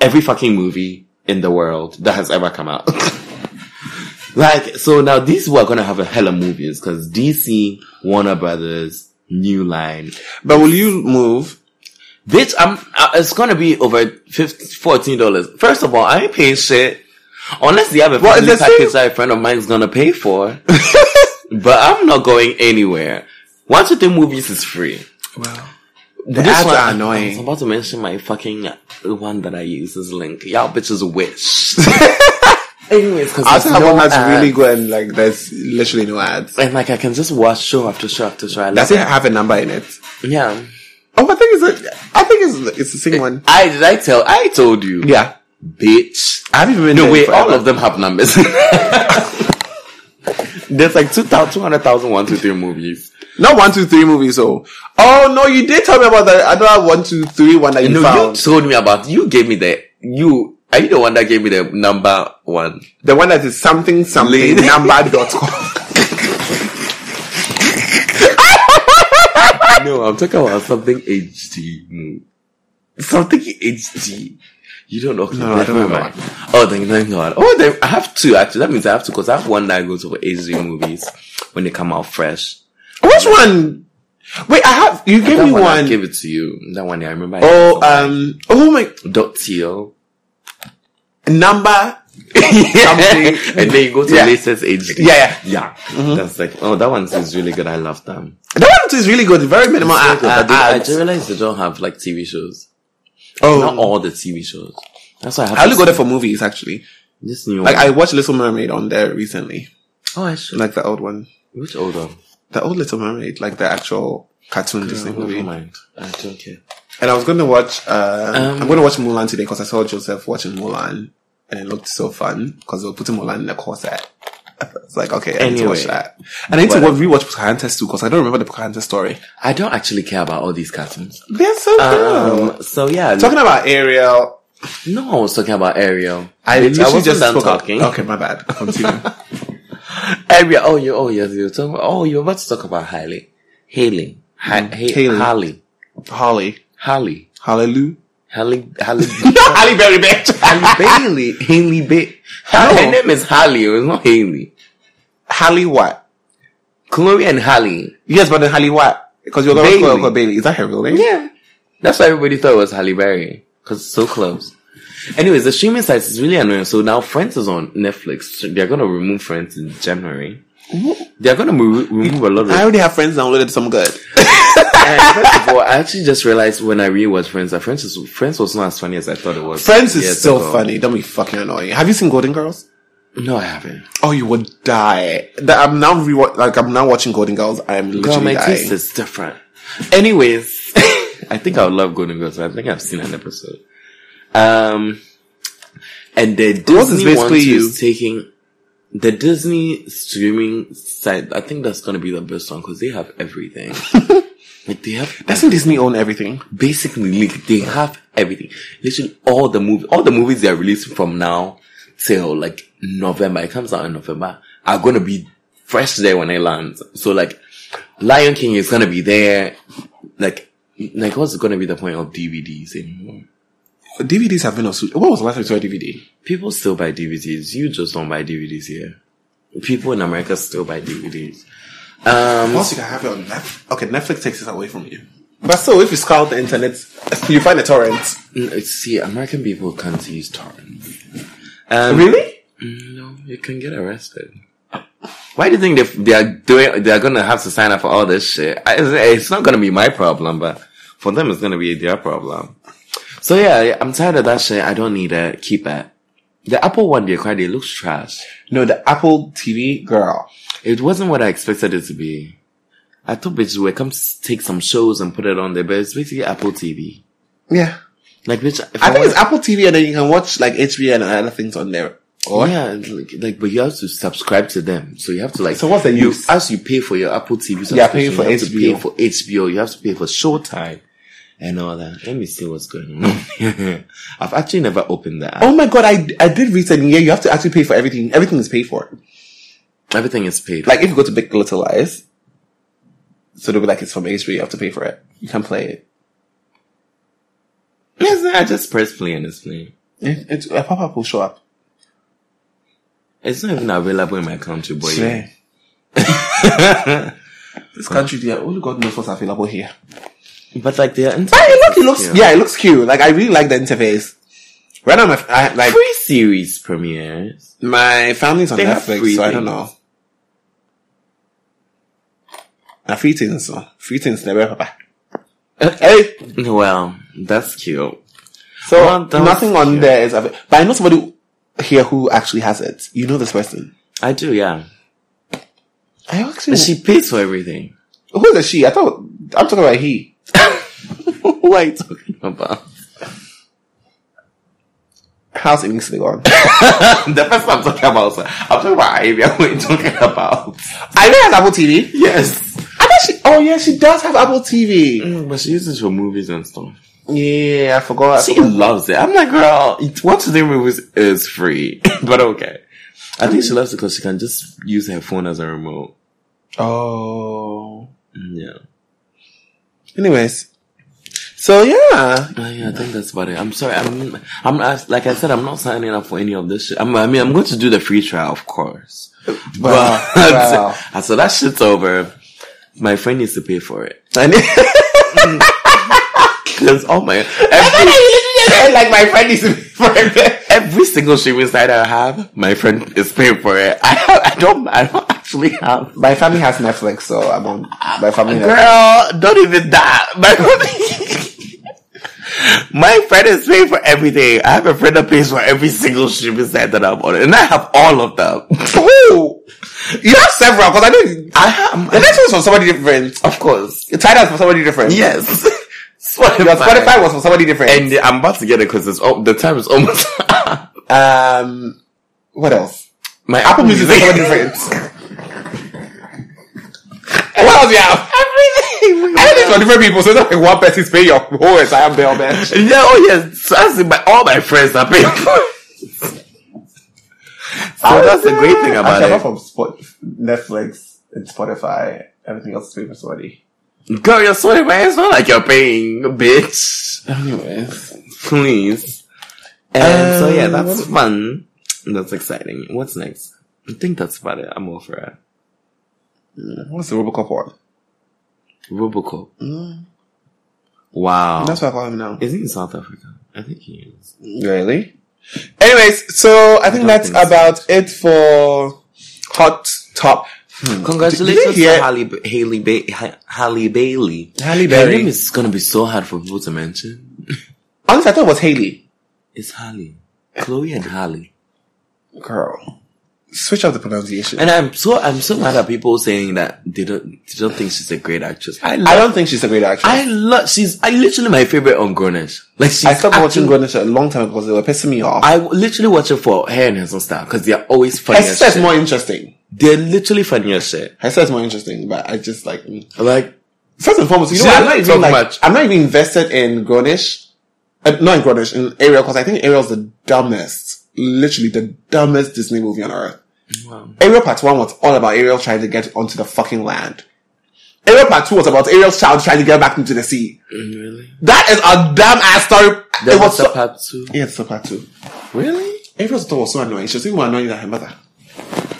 every fucking movie in the world that has ever come out. <laughs> like, so now these are gonna have a hella movies because DC, Warner Brothers, New Line. But will you move? Bitch, I'm, uh, it's gonna be over 50, $14. First of all, I ain't paying shit. Unless you have a family package that a friend of mine is gonna pay for. <laughs> but I'm not going anywhere. One to three movies is free. Well, The ads are I was about to mention my fucking one that I use as link. Y'all bitches wish. <laughs> Anyways, cause I also have no one that's ads. really good and like there's literally no ads. and like I can just watch show after show after show. I Does it have a number in it? it. Yeah. Oh, I think it's a, I think it's it's the same one. I did I tell I told you. Yeah, Bitch. I haven't been No wait, all of them have numbers. <laughs> There's like 2,000 200,000 one, two, three movies. Not one, two, three movies. So, oh no, you did tell me about the other one, two, three one that you No, found. you told me about, you gave me the, you, are you the one that gave me the number one? the one that is something something number dot com. <laughs> No, I'm talking about something HD. Something HD. You don't know. Okay, No, I don't mind. Oh, thank, thank God. Oh, then I have two actually. That means I have two because I have one that goes over HD movies when they come out fresh. Which one? Wait, I have. You gave that me one, I gave it to you. That one, I remember. I Oh, um, oh my dot teal. Number. <laughs> Something. <laughs> and then you go to Yeah. latest HD. Yeah, yeah. yeah. That's like, oh, that one is really good. I love them. That one is really good. Very minimal So ad- good, but they- ad- I ads. just realized they don't have like TV shows. Oh, Not all the TV shows. That's why I have I only go there for movies actually. this new Like one. I watched Little Mermaid on there recently, oh, I should. like the old one, Which old one? the old Little Mermaid, like the actual cartoon Disney Never movie. mind. I don't care. And I was going to watch. Uh, Um, I'm going to watch Mulan today because I saw Joseph watching Mulan, and it looked so fun because they were putting Mulan in a corset. It's like okay, I need to watch Anyway. that, and I need to rewatch Pocahontas too because I don't remember the Pocahontas story. I don't actually care about all these cartoons. They're so good. Um, so yeah, Talking about Ariel, no, I was talking about Ariel. I literally wasn't just done up. talking. Okay, my bad. Continue. <laughs> Ariel. Oh, you. Oh, yes. You're talking. About, oh, you're about to talk about Hailey. Haley. Ha- Ha- Haley. Holly. Holly, Holly. Hallelujah. Halle. Halle. <laughs> Halle Berry, bitch. Halle Bailey. <laughs> Haley Ba- No. Her name is Holly. It's not Haley. Halle what? Chloe and Holly. Yes, but then Halle what? Because you're going to Bailey. Bailey. Is that her real name? Yeah. That's why everybody thought it was Halle Berry. Cause it's so close. Anyways, the streaming sites is really annoying. So now Friends is on Netflix. They're gonna remove Friends in January. They're gonna mo- remove a lot of I already have friends downloaded some good. <laughs> And first of all, I <laughs> actually just realized when I rewatched Friends that Friends, is, Friends was not as funny as I thought it was. Friends is so ago. funny. Don't be fucking annoying. Have you seen Golden Girls? No, I haven't. Oh, you would die. That I'm now re like I'm now watching Golden Girls. I'm literally Girl, my dying. taste is different. Anyways, <laughs> I think I would love Golden Girls. I think I've seen an episode. Um, and the Girls is Disney one basically you. taking the Disney streaming site. I think that's gonna be the best one because they have everything. <laughs> like they have Doesn't Disney own everything? basically like, they have everything. Literally all the movie, all the movies they are releasing from now till like November. It comes out in November. Are gonna be fresh there when it lands. So like Lion King is gonna be there. Like like what's gonna be the point of DVDs anymore? DVDs have been on. What was the last time you saw a DVD? People still buy DVDs. You just don't buy DVDs here. People in America still buy DVDs. Um, Plus, you can have it on Netflix. Okay, Netflix takes it away from you. But still, if you scour the internet, <laughs> you find a torrent. see, American people can't use torrents. Um, Really? No, you can get arrested. Why do you think they they are doing? They are gonna have to sign up for all this shit. It's it's not gonna be my problem, but for them, it's gonna be their problem. So yeah, I'm tired of that shit. I don't need it. Keep it. The Apple one, they cried. It looks trash. No, the Apple TV girl. It wasn't what I expected it to be. I thought bitches would come take some shows and put it on there, but it's basically Apple TV. Yeah. Like, bitch, if I think it's Apple TV and then you can watch like HBO and other things on there. Or Yeah, like, like, but you have to subscribe to them. So you have to like. So what's the you, use? As you pay for your Apple TV subscription, Yeah, paying for you have to pay for HBO. You have to pay for Showtime and all that. Let me see what's going on. <laughs> I've actually never opened that. app. Oh my god, I, I did recently. Yeah, you have to actually pay for everything. Everything is paid for. Everything is paid. Like if you go to Big Little Lies, so they'll be like it's from HBO, you have to pay for it. You can play it. yes, I just press play and it's playing. It, it's a pop up will show up. It's not even available in my country, boy. Swear. <laughs> this country, yeah, only God knows what's available here. But like the internet. But it, look, it looks, cute. yeah, it looks cute. Like I really like the interface. Right now, my I, like Free series premieres. my family's on They Netflix, so I don't know. Na free things, so free things never papa. Hey, Well, that's cute. so Well, that nothing on cute. there is. But I know somebody here who actually has it. You know this person. I do, yeah. I actually. But she pays for everything. who is she? I thought I'm talking about he. <laughs> what are you talking about? How's English gone? <laughs> the first I'm talking about. I'm talking about Ivy. <laughs> What are you talking about? I know has Apple TV. Yes. I know she. Oh yeah, she does have Apple TV. Mm, but she uses for movies and stuff. Yeah, I forgot. I She forgot. loves it. I'm like, girl, watching the movies is free. but okay. I think she loves it because she can just use her phone as a remote. Oh. Mm, Yeah. Anyways, so yeah, Oh, yeah, I think that's about it. I'm sorry. I'm, I'm, I, like I said, I'm not signing up for any of this shit. I'm, I mean, I'm going to do the free trial, of course. Wow, But, wow. <laughs> Uh, so that shit's over. My friend needs to pay for it. and <laughs> Cause oh my, every, like my friend is friend. every single streaming site I have, my friend is paying for it. I have, I don't, I don't actually have. My family has Netflix, so I'm on. My family. Girl, don't even that. My, my friend is paying for everything. I have a friend that pays for every single streaming site that I'm on, and I have all of them. <laughs> you have several because I know I have, the next one's for somebody different. of course. Tidal's for somebody different. Yes. <laughs> Spotify. Your Spotify was for somebody different. And I'm about to get it because it's oh, the time is almost. <laughs> um, what else? My Apple Music is for somebody different. And what else do you have? Everything. Everything's for different people, so it's not like one person's paying your whole entire bill, man. Yeah, oh yes. So that's my, all my friends are paying for it. So that's the great thing about Actually, it. apart from Spot- Netflix and Spotify, everything else is paid for somebody. Girl, you're sorry, man. It's not like you're paying, bitch. Anyways, Please. And so yeah, Um, that's fun. That's exciting. What's next? I think that's about it. I'm over it. What's the Robocop one? Robocop. Mm. Wow. That's what I call him now. Is he in South Africa? I think he is. Really? Anyways, so I think don't that's think so. about it for Hot Top. Hmm. Congratulations you hear- to Halle, Ba- Haley, ba- Ha- Halle Bailey. Halle Her name is gonna be so hard for people to mention. Honestly, I thought it was Haley. It's Halle. Chloe and Halle. Girl. Switch out the pronunciation. And I'm so I'm so mad at people saying that they don't they don't think she's a great actress. I love, I don't think she's a great actress. I love she's I literally my favorite on Grownish. Like she's I stopped watching acting- Grownish a long time ago because they were pissing me off. I literally watch it for her and her style because they're always funny as shit. more interesting. They're literally funny as shit. Her sister's more interesting, but I just like mm. Like first and foremost. You know, I'm not even like much. I'm not even invested in Grownish. Uh, not in Grownish, in Ariel because I think Ariel's the dumbest, literally the dumbest Disney movie on earth. wow. Ariel Part 1 was all about Ariel trying to get onto the fucking land. Ariel Part 2 was about Ariel's child trying to get back into the sea. really? That is a dumb ass story. There it was a so, part two. yeah, it's a part 2. Really? Ariel's daughter was so annoying. She was even more annoying than her mother.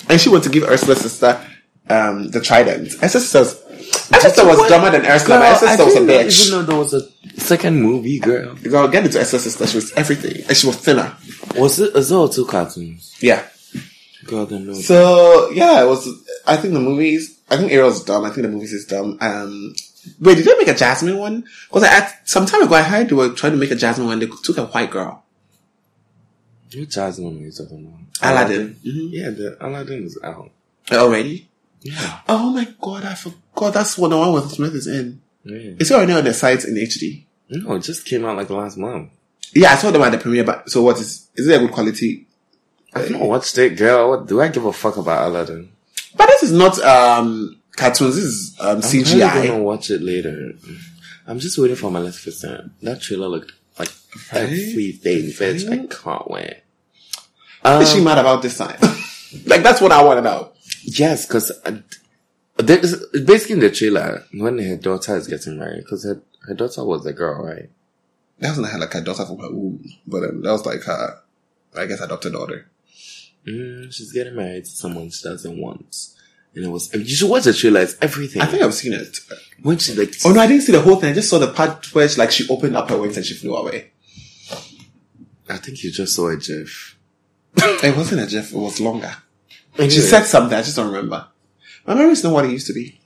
And she went to give Ursula's sister, um, the trident. Sister was, her sister was dumber than Ursula, Girl, I sister was a bitch. Even though there was a second movie, girl. Girl, get into Ursula's sister. She was everything. And she was thinner. Was it as well two cartoons? Yeah. Girl, know. So yeah, it was. I think the movies. I think Ariel's dumb. I think the movies is dumb. Um, wait, did they make a Jasmine one? Because I some time ago I heard they were trying to make a Jasmine one. They took a white girl, What Jasmine are you talking about? Aladdin. Mhm. Yeah, the Aladdin is out. already. Yeah. Oh my god, I forgot. That's what the one with Smith is in. yeah. It's already on the site in HD. No, it just came out like last month. Yeah, I saw them at the premiere. But so what is? Is it a good quality? I've not watched it, girl. What do I give a fuck about Aladdin? But this is not um cartoons. This is um I'm CGI. probably gonna watch it later. I'm just waiting for my last percent. That trailer looked like everything, bitch. I can't wait. What is she Um, mad about this time? <laughs> like that's what I want to know. Yes, because there's basically in the trailer when her daughter is getting married, because her her daughter was a girl, right? That wasn't her like her daughter from her womb, but um, that was like her, I guess, adopted daughter. Mm, she's getting married to someone she doesn't want. And it was, you should watch the trailer, it's everything. I think I've seen it. when she like, Oh no, I didn't see the whole thing. I just saw the part where she, like she opened up her wings and she flew away. I think you just saw a gif. It wasn't a GIF. It was longer. She said something. I just don't remember. My memory's not what it used to be.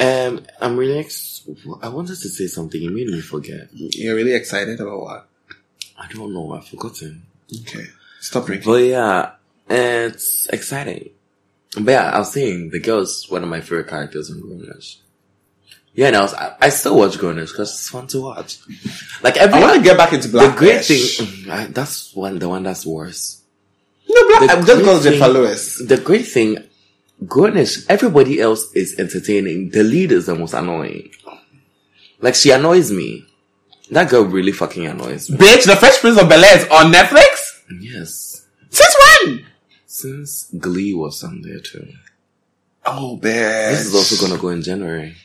um, I'm really, ex- I wanted to say something, It made me forget. You're really excited about what? I don't know, I've forgotten. Okay, stop drinking. But yeah, it's exciting. But yeah, I was saying the girl's one of my favorite characters in Grownish. Yeah, and I was, I, I still watch Grownish because it's fun to watch. Like every, I want to get back into Black. the great Fish. thing, mm, I, that's one, the one that's worse. Black. The I'm just great because Lewis. The great thing, Grownish, everybody else is entertaining. The lead is the most annoying. Like she annoys me. That girl really fucking annoys me. Bitch, The Fresh Prince of Bel Air is on Netflix. Yes. Since when? Since Glee was on there too. Oh, bitch. This is also gonna go in January.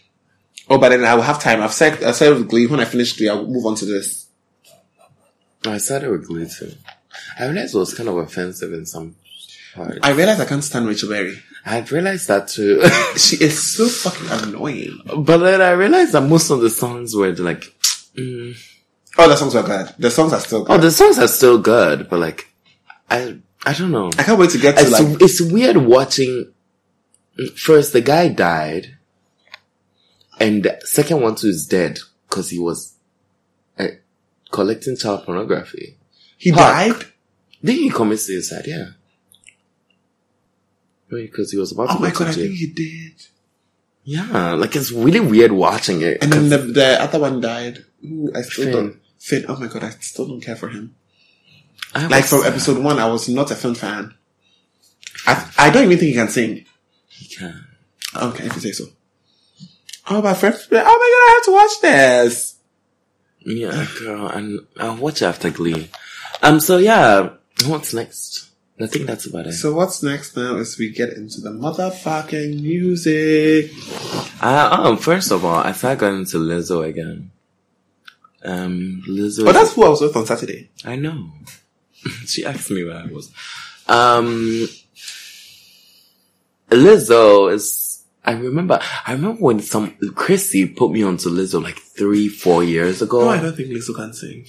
Oh, but then I will have time. I've said I said with Glee when I finish Glee, I'll move on to this. I started with Glee too. I realized it was kind of offensive in some parts. I realized I can't stand Rachel Berry. I realized that too. <laughs> She is so fucking annoying. but then I realized that most of the songs were like, mm. Oh, the songs were good. The songs are still good. oh, the songs are still good, but like, I, I don't know. I can't wait to get to It's, like. it's weird watching. First, the guy died, and the second one too is dead because he was uh, collecting child pornography. He Park. died. Didn't he commit suicide? Yeah. Because he was about to Oh my god, I think he did. Yeah, like it's really weird watching it. And then the the other one died. Ooh, I still Finn. don't. Finn. Oh my god, I still don't care for him. I Like from sad. episode one, I was not a Finn fan. I I don't even think he can sing. He can. Okay, if you say so. Oh, my friend. Oh my god, I have to watch this. Yeah, girl, and I'll watch after Glee. Um, so yeah, what's next? I think that's about it. So what's next now is we get into the motherfucking music. Uh, um, first of all, I started going into Lizzo again. Um, Lizzo. Oh, that's who I was with on Saturday. I know. <laughs> she asked me where I was. Um, Lizzo is. I remember. I remember when some Chrissy put me onto Lizzo like three, four years ago. No, I don't think Lizzo can sing.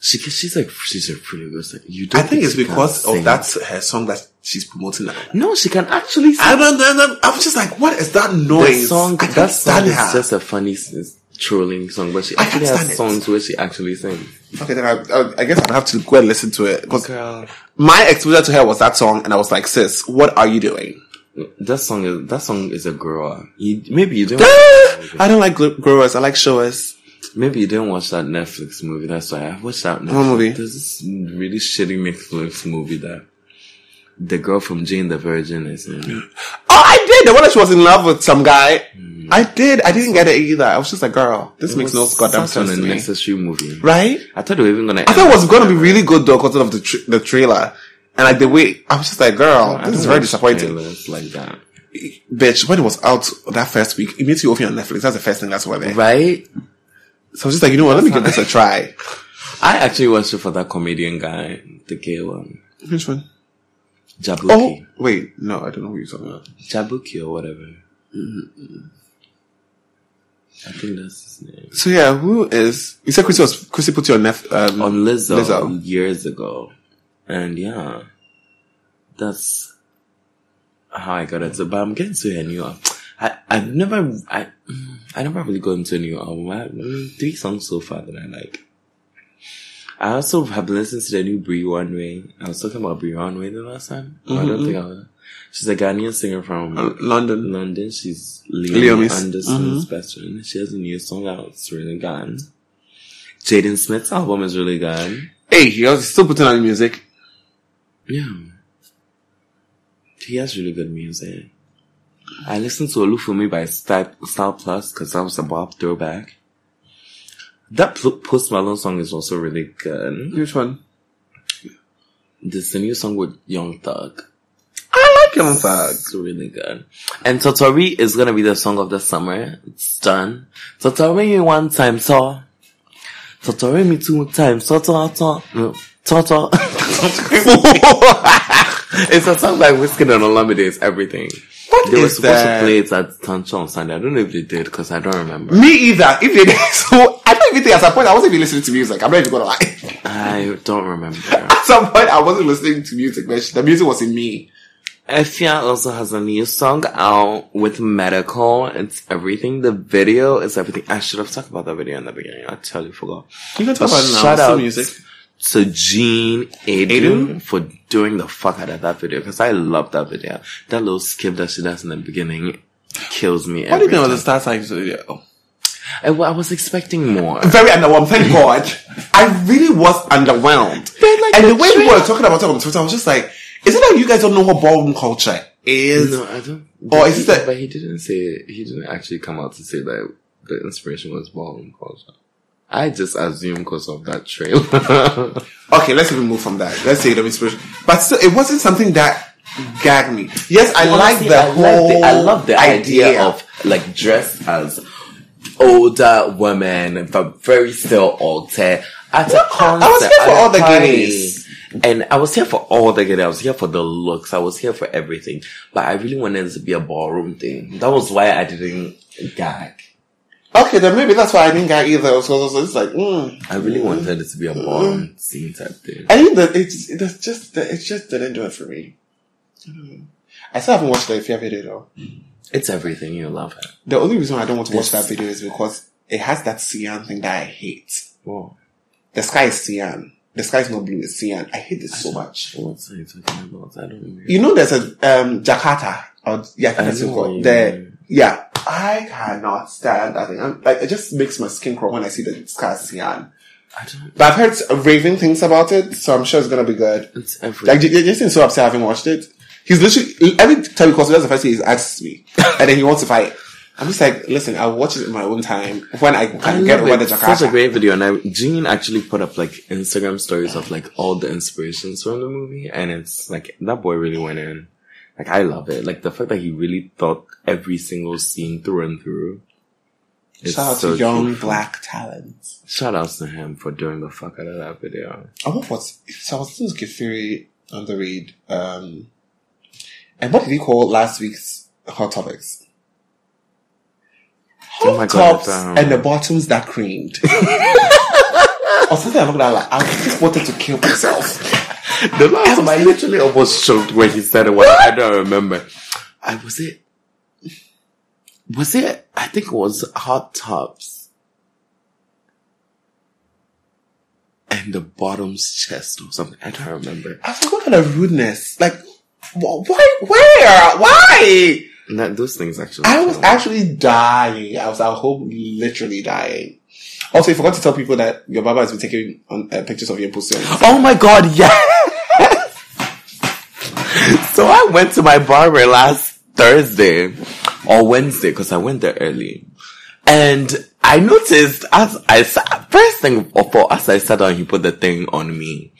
She, she's like, she's a pretty good singer. You don't I think it's because of that her song that she's promoting now. No, she can actually sing. I don't know. I was just like, what is that the noise? song, I that song is her. just a funny. trolling song, but she I actually has it. songs where she actually sings. Okay, then I, I, I guess I'll have to go and listen to it because my exposure to her was that song, and I was like, "Sis, what are you doing?" that song is that song is a grower. You, maybe you didn't. I don't like gr- growers. I like showers. Maybe you didn't watch that Netflix movie. That's why I watched that. Netflix. What movie? There's this really shitty Netflix movie that the girl from Jane the Virgin is in. <gasps> Oh, I did. The one that she was in love with some guy. Mm. I did. I didn't get it either. I was just like, "Girl, this makes no goddamn Such sense an to me." unnecessary movie. Right? I thought they were even gonna. I thought it was going to be really good though because of the tra- the trailer and like the way I was just like, "Girl, this is very disappointing." Like that, Bitch, when it was out that first week, it you open on Netflix. That's the first thing that's why there. right? So I was just like, you know what? Let me give this a try. I actually watched it for that comedian guy, the gay one, Which one? Jaboukie, Oh, wait, no, I don't know who you're talking about. Jaboukie or whatever. I think that's his name. So yeah, who is? You said Chrissy was Chrissy put you on Nef, um, on Lizzo, Lizzo. years ago. And yeah, that's how I got into But I'm getting to a new. I, I've never, I, I never really got into a new album. I, I mean, three songs so far that I like. I also have been listening to the new Bree Runway. I was talking about Bree Runway the last time. but I don't think I was. She's a Ghanaian singer from Uh, London. London. She's Liam. Anderson's best friend. She has a new song out. It's really good. Jaden Smith's album is really good. Hey, you're still putting on music. Yeah. He has really good music. I listened to Olufunmi by Star, Styl-Plus because that was a Bob throwback. That Post Malone song is also really good. Which one? This is new song with Young Thug. I like Young Thug. It's really good. And Totori is gonna be the song of the summer. It's done. Totori me one time, so. Totori me two times, so, so, so. No. <laughs> <laughs> It's a song by Wizkid and Olamide. It's everything. What They were supposed that? to play it at Tancho on Sunday. I don't know if they did because I don't remember. Me either. If they did, <laughs> so I don't even think at some point I wasn't even listening to music. I'm not even gonna lie. I don't remember. <laughs> At some point I wasn't listening to music, but the music was in me. Efya also has a new song out with Medikal. It's everything. The video is everything. I should have talked about that video in the beginning. I totally forgot. You can talk But about it now. shout out music. To Gene Aiden, Aiden? for doing the fuck out of that video because I love that video. That little skip that she does in the beginning kills me. What do you think of the time. Star Signs video? I, I was expecting more. Very underwhelmed. Thank God. I really was underwhelmed. Like, and the the way people were talking about it on Twitter, I was just like, is it that you guys don't know what ballroom culture is? No, I don't. Or is it that- But he didn't say. He didn't actually come out to say that the inspiration was ballroom culture. I just assume because of that trailer. <laughs> Okay, let's even move from that. Let's say the inspiration. But still, it wasn't something that gagged me. Yes, I like the I whole the, I love the idea. of like dressed as older women, but very still alter at a concert. I was here for all the gays. And I was here for all the giddies. I was here for the looks. I was here for everything. But I really wanted it to be a ballroom thing. That was why I didn't gag. Okay, then maybe that's why I didn't get either. So, so it's like, mm. I really wanted it to be a ballroom scene type thing. I think that it's, just, it just didn't do it for me. I. I still haven't watched the Efya video though. It's everything. You love it. The only reason I don't want to watch that video is because it has that cyan thing that I hate. Whoa. The sky is cyan. The sky is not blue, it's cyan. I hate this so much. What are you talking about? I don't know. You know, there's a um, Jakarta. Or, yeah, I think I that's know what called. you The yeah, I cannot stand that thing. I'm, like, it just makes my skin crawl when I see the is. I don't. But I've heard raving things about it, so I'm sure it's gonna be good. It's everything. Like, J- J- Jason's so upset having watched it. He's literally every time he calls me, that's the first thing he asks me, and then he wants to fight. I'm just like, listen, I'll watch it in my own time when I can I get over it. the Such a great video, and I, Jean actually put up like Instagram stories of like all the inspirations from the movie, and it's like that boy really went in. Like I love it. Like the fact that he really thought every single scene through and through. It's Shout out so to young black talents. Shout out to him for doing the fuck out of that video. I what was so I was listening to Kid Fury on the read. Um, and what did he call last week's hot topics? Hot Oh my God, tops um, and the bottoms that creamed. or <laughs> something I along that line. I just wanted to kill myself the last time I literally almost choked when he said it. Was, I don't remember. I was it. Was it? I think it was hot tubs. And the bottom's chest or something. I don't remember. I forgot the rudeness. Like, why? Where? Why? Not those things actually. I was actually dying. I was at home literally dying. Also, you forgot to tell people that your barber has been taking on, uh, pictures of your pussy. Oh my god, yeah. <laughs> so I went to my barber last Thursday or Wednesday because I went there early. And I noticed as I sat, first thing for as I sat down, he put the thing on me.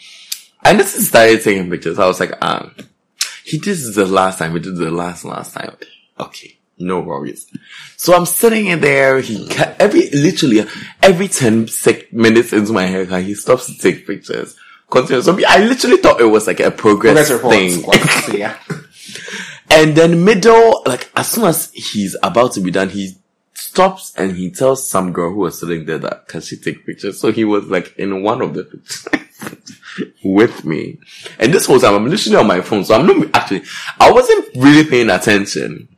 I just started taking pictures. I was like, ah, he did this the last time. He did the last, last time. Okay. No worries. So I'm sitting in there. He ca- every literally every ten sec- minutes into my haircut, he stops to take pictures. Continue. So I literally thought it was like a progress, Progress thing. Yeah. <laughs> <laughs> And then middle, like as soon as he's about to be done, he stops and he tells some girl who was sitting there that can she take pictures. So he was like in one of the pictures <laughs> with me. And this whole time I'm literally on my phone, so I'm not actually I wasn't really paying attention.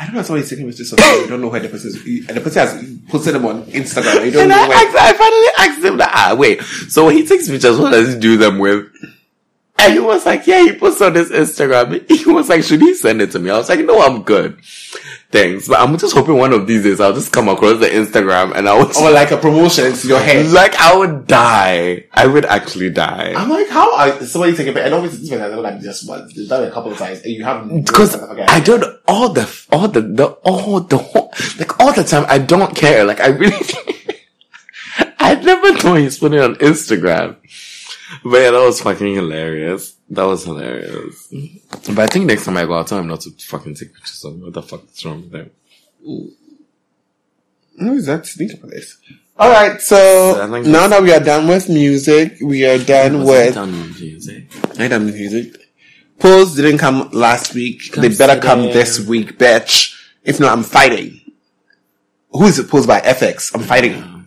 I don't know somebody's taking pictures of you. You don't know where the person is. And the person has posted them on Instagram. You don't And know I, where. asked, I finally asked him that, ah, wait, so when he takes pictures, what does he do them with? And he was like, yeah, he puts on his Instagram. He was like, should he send it to me? I was like, no, I'm good. Thanks. But I'm just hoping one of these days I'll just come across the Instagram and I would, Or like a promotion, it's your head. <laughs> like, I would die. I would actually die. I'm like, how are somebody taking pictures? And obviously, this has like just once. They've done it a couple of times. And you have Because I don't, all the, all the, the, all the, whole, like all the time, I don't care. Like I really, <laughs> I never thought he's putting it on Instagram. But yeah, that was fucking hilarious. That was hilarious. But I think next time I go, I'll tell him not to fucking take pictures of me. What the fuck is wrong with him? No, is that sneaker place? All right, so So I now that we are done with music, we are done with done with music. I done with music. Pose didn't come last week. they better come Consider- this week, bitch. If not, I'm fighting. Who is it posed by FX? I'm fighting.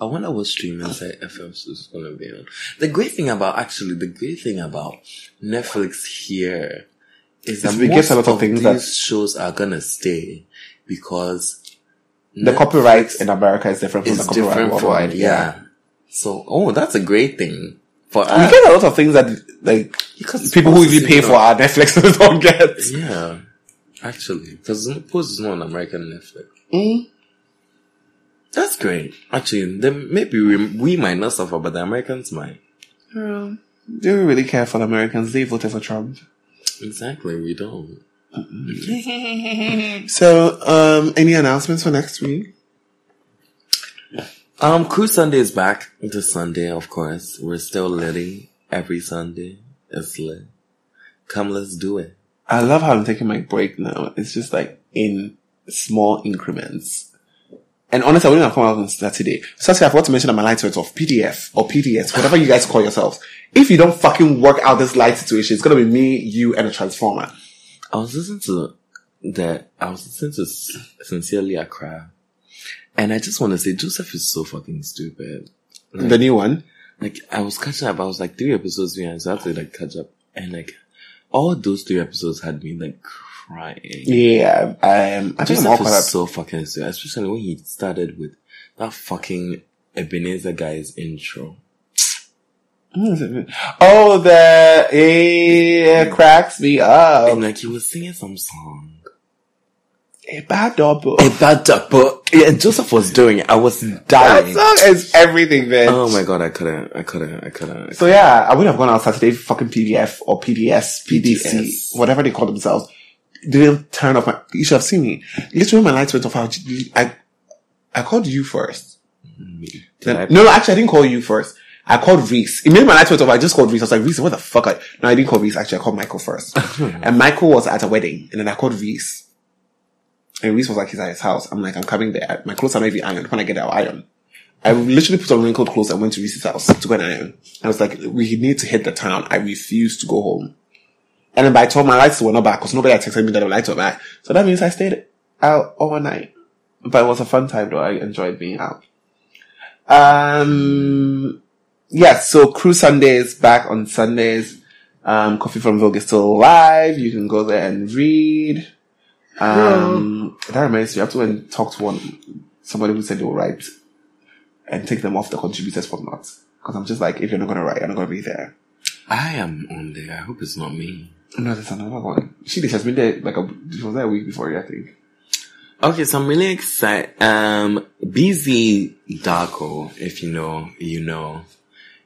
I wonder what streaming <coughs> site FX is gonna be on. The great thing about actually, the great thing about Netflix here is that we get a lot of things these that- shows are gonna stay because The copyright in America is different from the copyright different worldwide. Yeah. So, oh, that's a great thing for We us. get a lot of things that like Because people who even pay for our Netflix <laughs> don't get. Yeah, actually, because Pose is not on American Netflix. Mm. That's great. Actually, then maybe we, we might not suffer, but the Americans might. Um, do we really care for the Americans? They voted for Trump. Exactly, we don't. <laughs> So, um, any announcements for next week? Um, Cruise Sunday is back this Sunday, of course. We're still litty every Sunday. It's lit. Come, let's do it. I love how I'm taking my break now. It's just like in small increments. And honestly, I wouldn't have come out on Saturday. Saturday, I forgot to mention that my light went off. PDF or PDS, whatever you guys call yourselves. If you don't fucking work out this light situation, it's gonna be me, you, and a transformer. I was listening to that. I was listening to Sincerely Accra. And I just want to say, Joseph is so fucking stupid. Like, The new one. like, I was catching up. I was like three episodes behind, so I have to like catch up. And like, all those three episodes had me like crying. Yeah, um, I think I'm all Joseph caught up. is so fucking stupid, especially when he started with that fucking Ebenezer guy's intro. <laughs> Oh, the it cracks me up. And like, he was singing some song. A bad double. And that, but yeah, Joseph was doing it. I was dying. That song is everything, man. Oh my god, I couldn't, I couldn't, I couldn't. So yeah, I wouldn't have gone out Saturday fucking PDF or PDS, PDC, PDS. whatever they call themselves. Didn't turn off my, you should have seen me. Literally when my lights went off, I, I, I called you first. Then, I- no, no, actually I didn't call you first. I called Reese. It made my lights went off, I just called Reese. I was like, Reese, what the fuck? I, no, I didn't call Reese. Actually, I called Michael first. <laughs> and Michael was at a wedding. And then I called Reese. And Reese was like, he's at his house. I'm like, I'm coming there. My clothes are not even ironed. When I get there, I'll iron. I literally put on wrinkled clothes and went to Reese's house to go and iron. I was like, we need to hit the town. I refuse to go home. And then by the time my lights were not back, because nobody had texted me that the lights were back. So that means I stayed out all night. But it was a fun time though. I enjoyed being out. Um, yes, so Crew Sundays back on Sundays. Um, Koffi from Vogue is still live. You can go there and read. Um, that reminds me, I have to go and talk to one, somebody who said they will write and take them off the contributors whatnot. Because I'm just like, if you're not gonna write, you're not gonna be there. I am on there. I hope it's not me. No, there's another one. She just has been there like a, was there a week before I think. Okay, so I'm really excited. Um, BZ Darko, if you know, you know,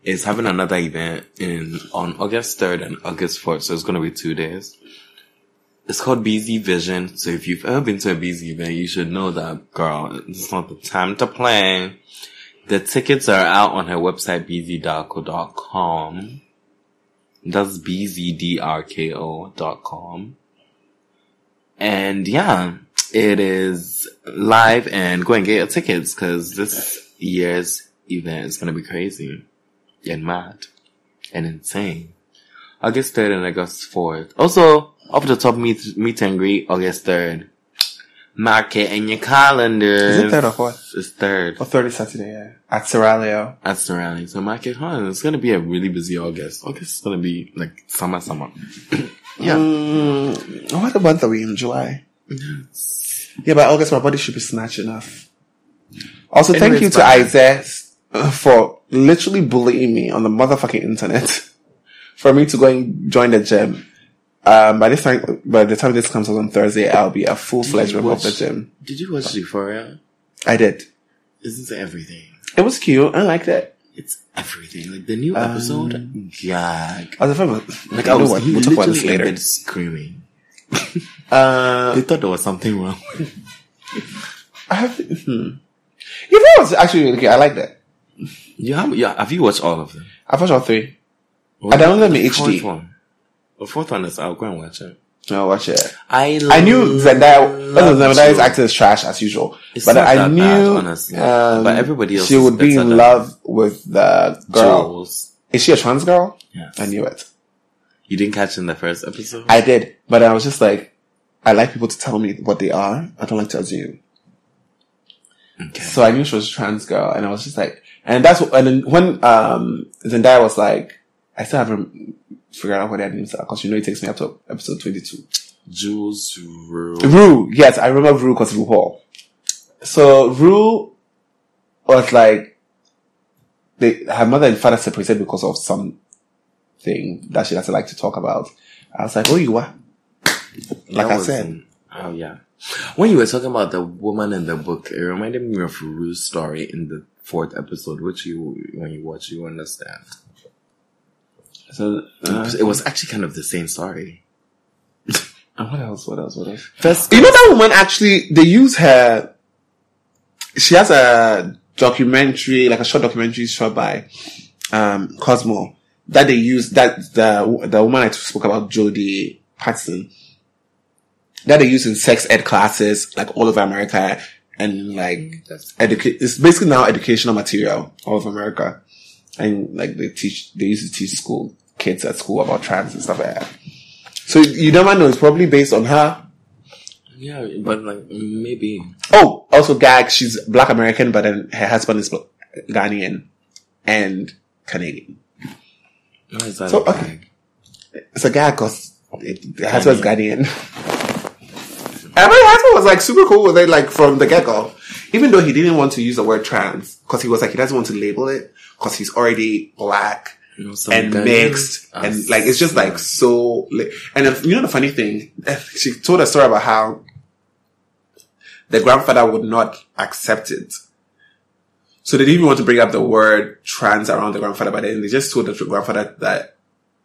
is having another event in on August 3rd and August 4th. So it's going to be two days. It's called BZ Vision. So if you've ever been to a BZ event, you should know that, girl, it's not the time to play. The tickets are out on her website, bzdarko.com. That's bzdarko.com. And yeah, it is live and go and get your tickets because this year's event is going to be crazy and mad and insane. August 3rd and August 4th. Also, up the top meet, meet and greet August 3rd. Mark it in your calendar. Is it third or fourth? It's third Or 30 Saturday, yeah. At Serralio. at Sterling. So mark it hard. It's going to be a really busy August. August is going to be like summer, summer. <clears throat> yeah. Mm, what month are we in? July? Yeah, by August, my body should be snatched enough. Also, thank you to bye. Isaiah for literally bullying me on the motherfucking internet <laughs> for me to go and join the gym. Um, by this time, by the time this comes out on Thursday, I'll be a full fledged member of the gym. Did you watch Euphoria? I did. Isn't it everything? It was cute. I liked it. It's everything. Like the new episode, gag. I was a fan. Like I was what? We'll talk about this later. screaming. <laughs> Uh, They thought there was something wrong. <laughs> I have, hmm. Yeah, that was actually really good. I it. you have, yeah, have you watched all of them? I watched all three. I downloaded them in The HD. one. The fourth one is I'll go and watch it. No, watch it. I I knew Zendaya. love Zendaya's you. acting is trash as usual, It's but I that knew bad, honestly. um, But everybody else she would be in love with the girl. Jules. Is she a trans girl? Yes. I knew it. You didn't catch in the first episode? I did, but I was just like, I like people to tell me what they are. I don't like to assume. okay. So I knew she was a trans girl, and I was just like, and that's what, and when um Zendaya was like, I still haven't figured out what their names are because you know it takes me up to episode twenty-two. Jules Rue. Rue, yes, I remember Rue because RuPaul. So Rue was like, they, her mother and father separated because of something that she doesn't like to talk about. I was like, oh, you are. Like That I said. oh yeah. When you were talking about the woman in the book, it reminded me of Rue's story in the fourth episode, which you, when you watch, you understand. So, uh, it was actually kind of the same story. and what else? What else? What else? First, You know that woman actually, they use her, she has a documentary, like a short documentary shot by, um, Cosmo, that they use, that the, the woman I spoke about, Jodie Patterson, that they use in sex ed classes, like all over America, and like, educate, it's basically now educational material all over America. And like they teach, they used to teach school, kids at school about trans and stuff like that. So you never know, it's probably based on her yeah, but like maybe Oh, also gag. She's black American, but then her husband is Ghanaian and Canadian. Why is that So, a okay. It's a gag because her husband's Ghanaian. and my husband was like super cool with it, like from the get go. Even though he didn't want to use the word trans, because he was like he doesn't want to label it because he's already black You know, and mixed and like it's just like so li- and if, you know the funny thing she told a story about how the grandfather would not accept it. So they didn't even want to bring up the word trans around the grandfather but then they just told the grandfather that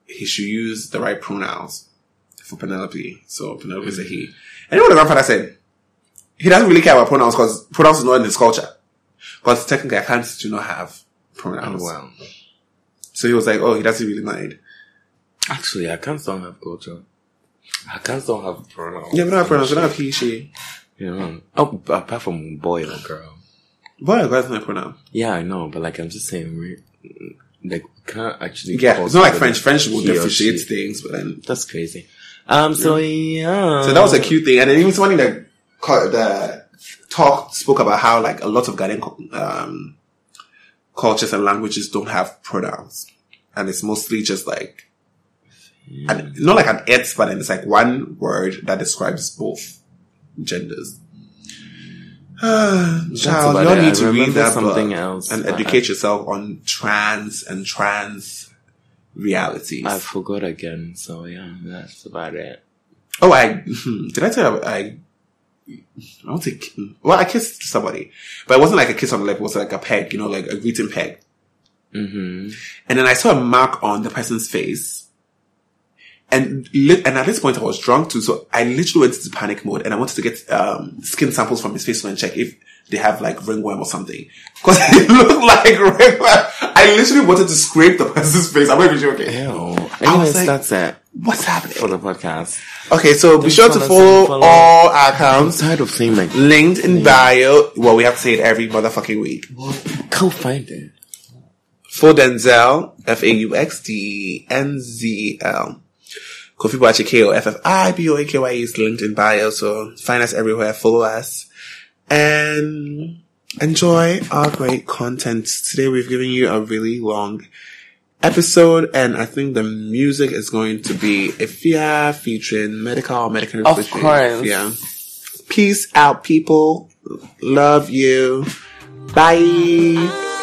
he should use the right pronouns for Penelope. So Penelope is a he. Mm-hmm. And you know what the grandfather said he doesn't really care about pronouns because pronouns is not in his culture. Because technically Akan do not have pronouns. Oh, wow. So he was like, oh, he doesn't really mind. Actually, Akan don't have culture. Akan don't have pronouns. Yeah, we don't have pronouns. We don't have he, she. You know, oh, apart from boy or girl. Boy or girl is a pronoun. Yeah, I know, but like I'm just saying, we like can't actually. Yeah, it's not like French. French will differentiate things, but then. That's crazy. Um. So yeah. So that was a cute thing. And then even somebody that, ca- that talk spoke about how like a lot of Ghanaian um, cultures and languages don't have pronouns. And it's mostly just like, and not like an it's, but then it's like one word that describes both genders. <sighs> Child, you it. need I to read that something book else, and educate yourself on trans and trans realities. I forgot again. So yeah, that's about it. oh, I <laughs> did I tell you I I don't think well I kissed somebody, but it wasn't like a kiss on the lip. It was like a peg, you know, like a greeting peg. hmm And then I saw a mark on the person's face. And li- and at this point I was drunk too, so I literally went into panic mode and I wanted to get um, skin samples from his face and check if they have like ringworm or something. <laughs> Because it looked like ringworm. I literally wanted to scrape the person's face. I'm not even joking. Ew. Anyways, like- that's it What's happening? for the podcast. Okay, so be sure to follow follow, all our I'm accounts tired of saying like linked in bio. Well, we have to say it every motherfucking week. go find it. For Denzel, F A U X D N Z L. Koffi Boakye K O F F I B O A K Y E is linked in bio, so find us everywhere, follow us, and enjoy our great content. Today we've given you a really long episode, and I think the music is going to be Efya featuring Medikal Medikal Of featuring course. Efya. Peace out, people. Love you. Bye.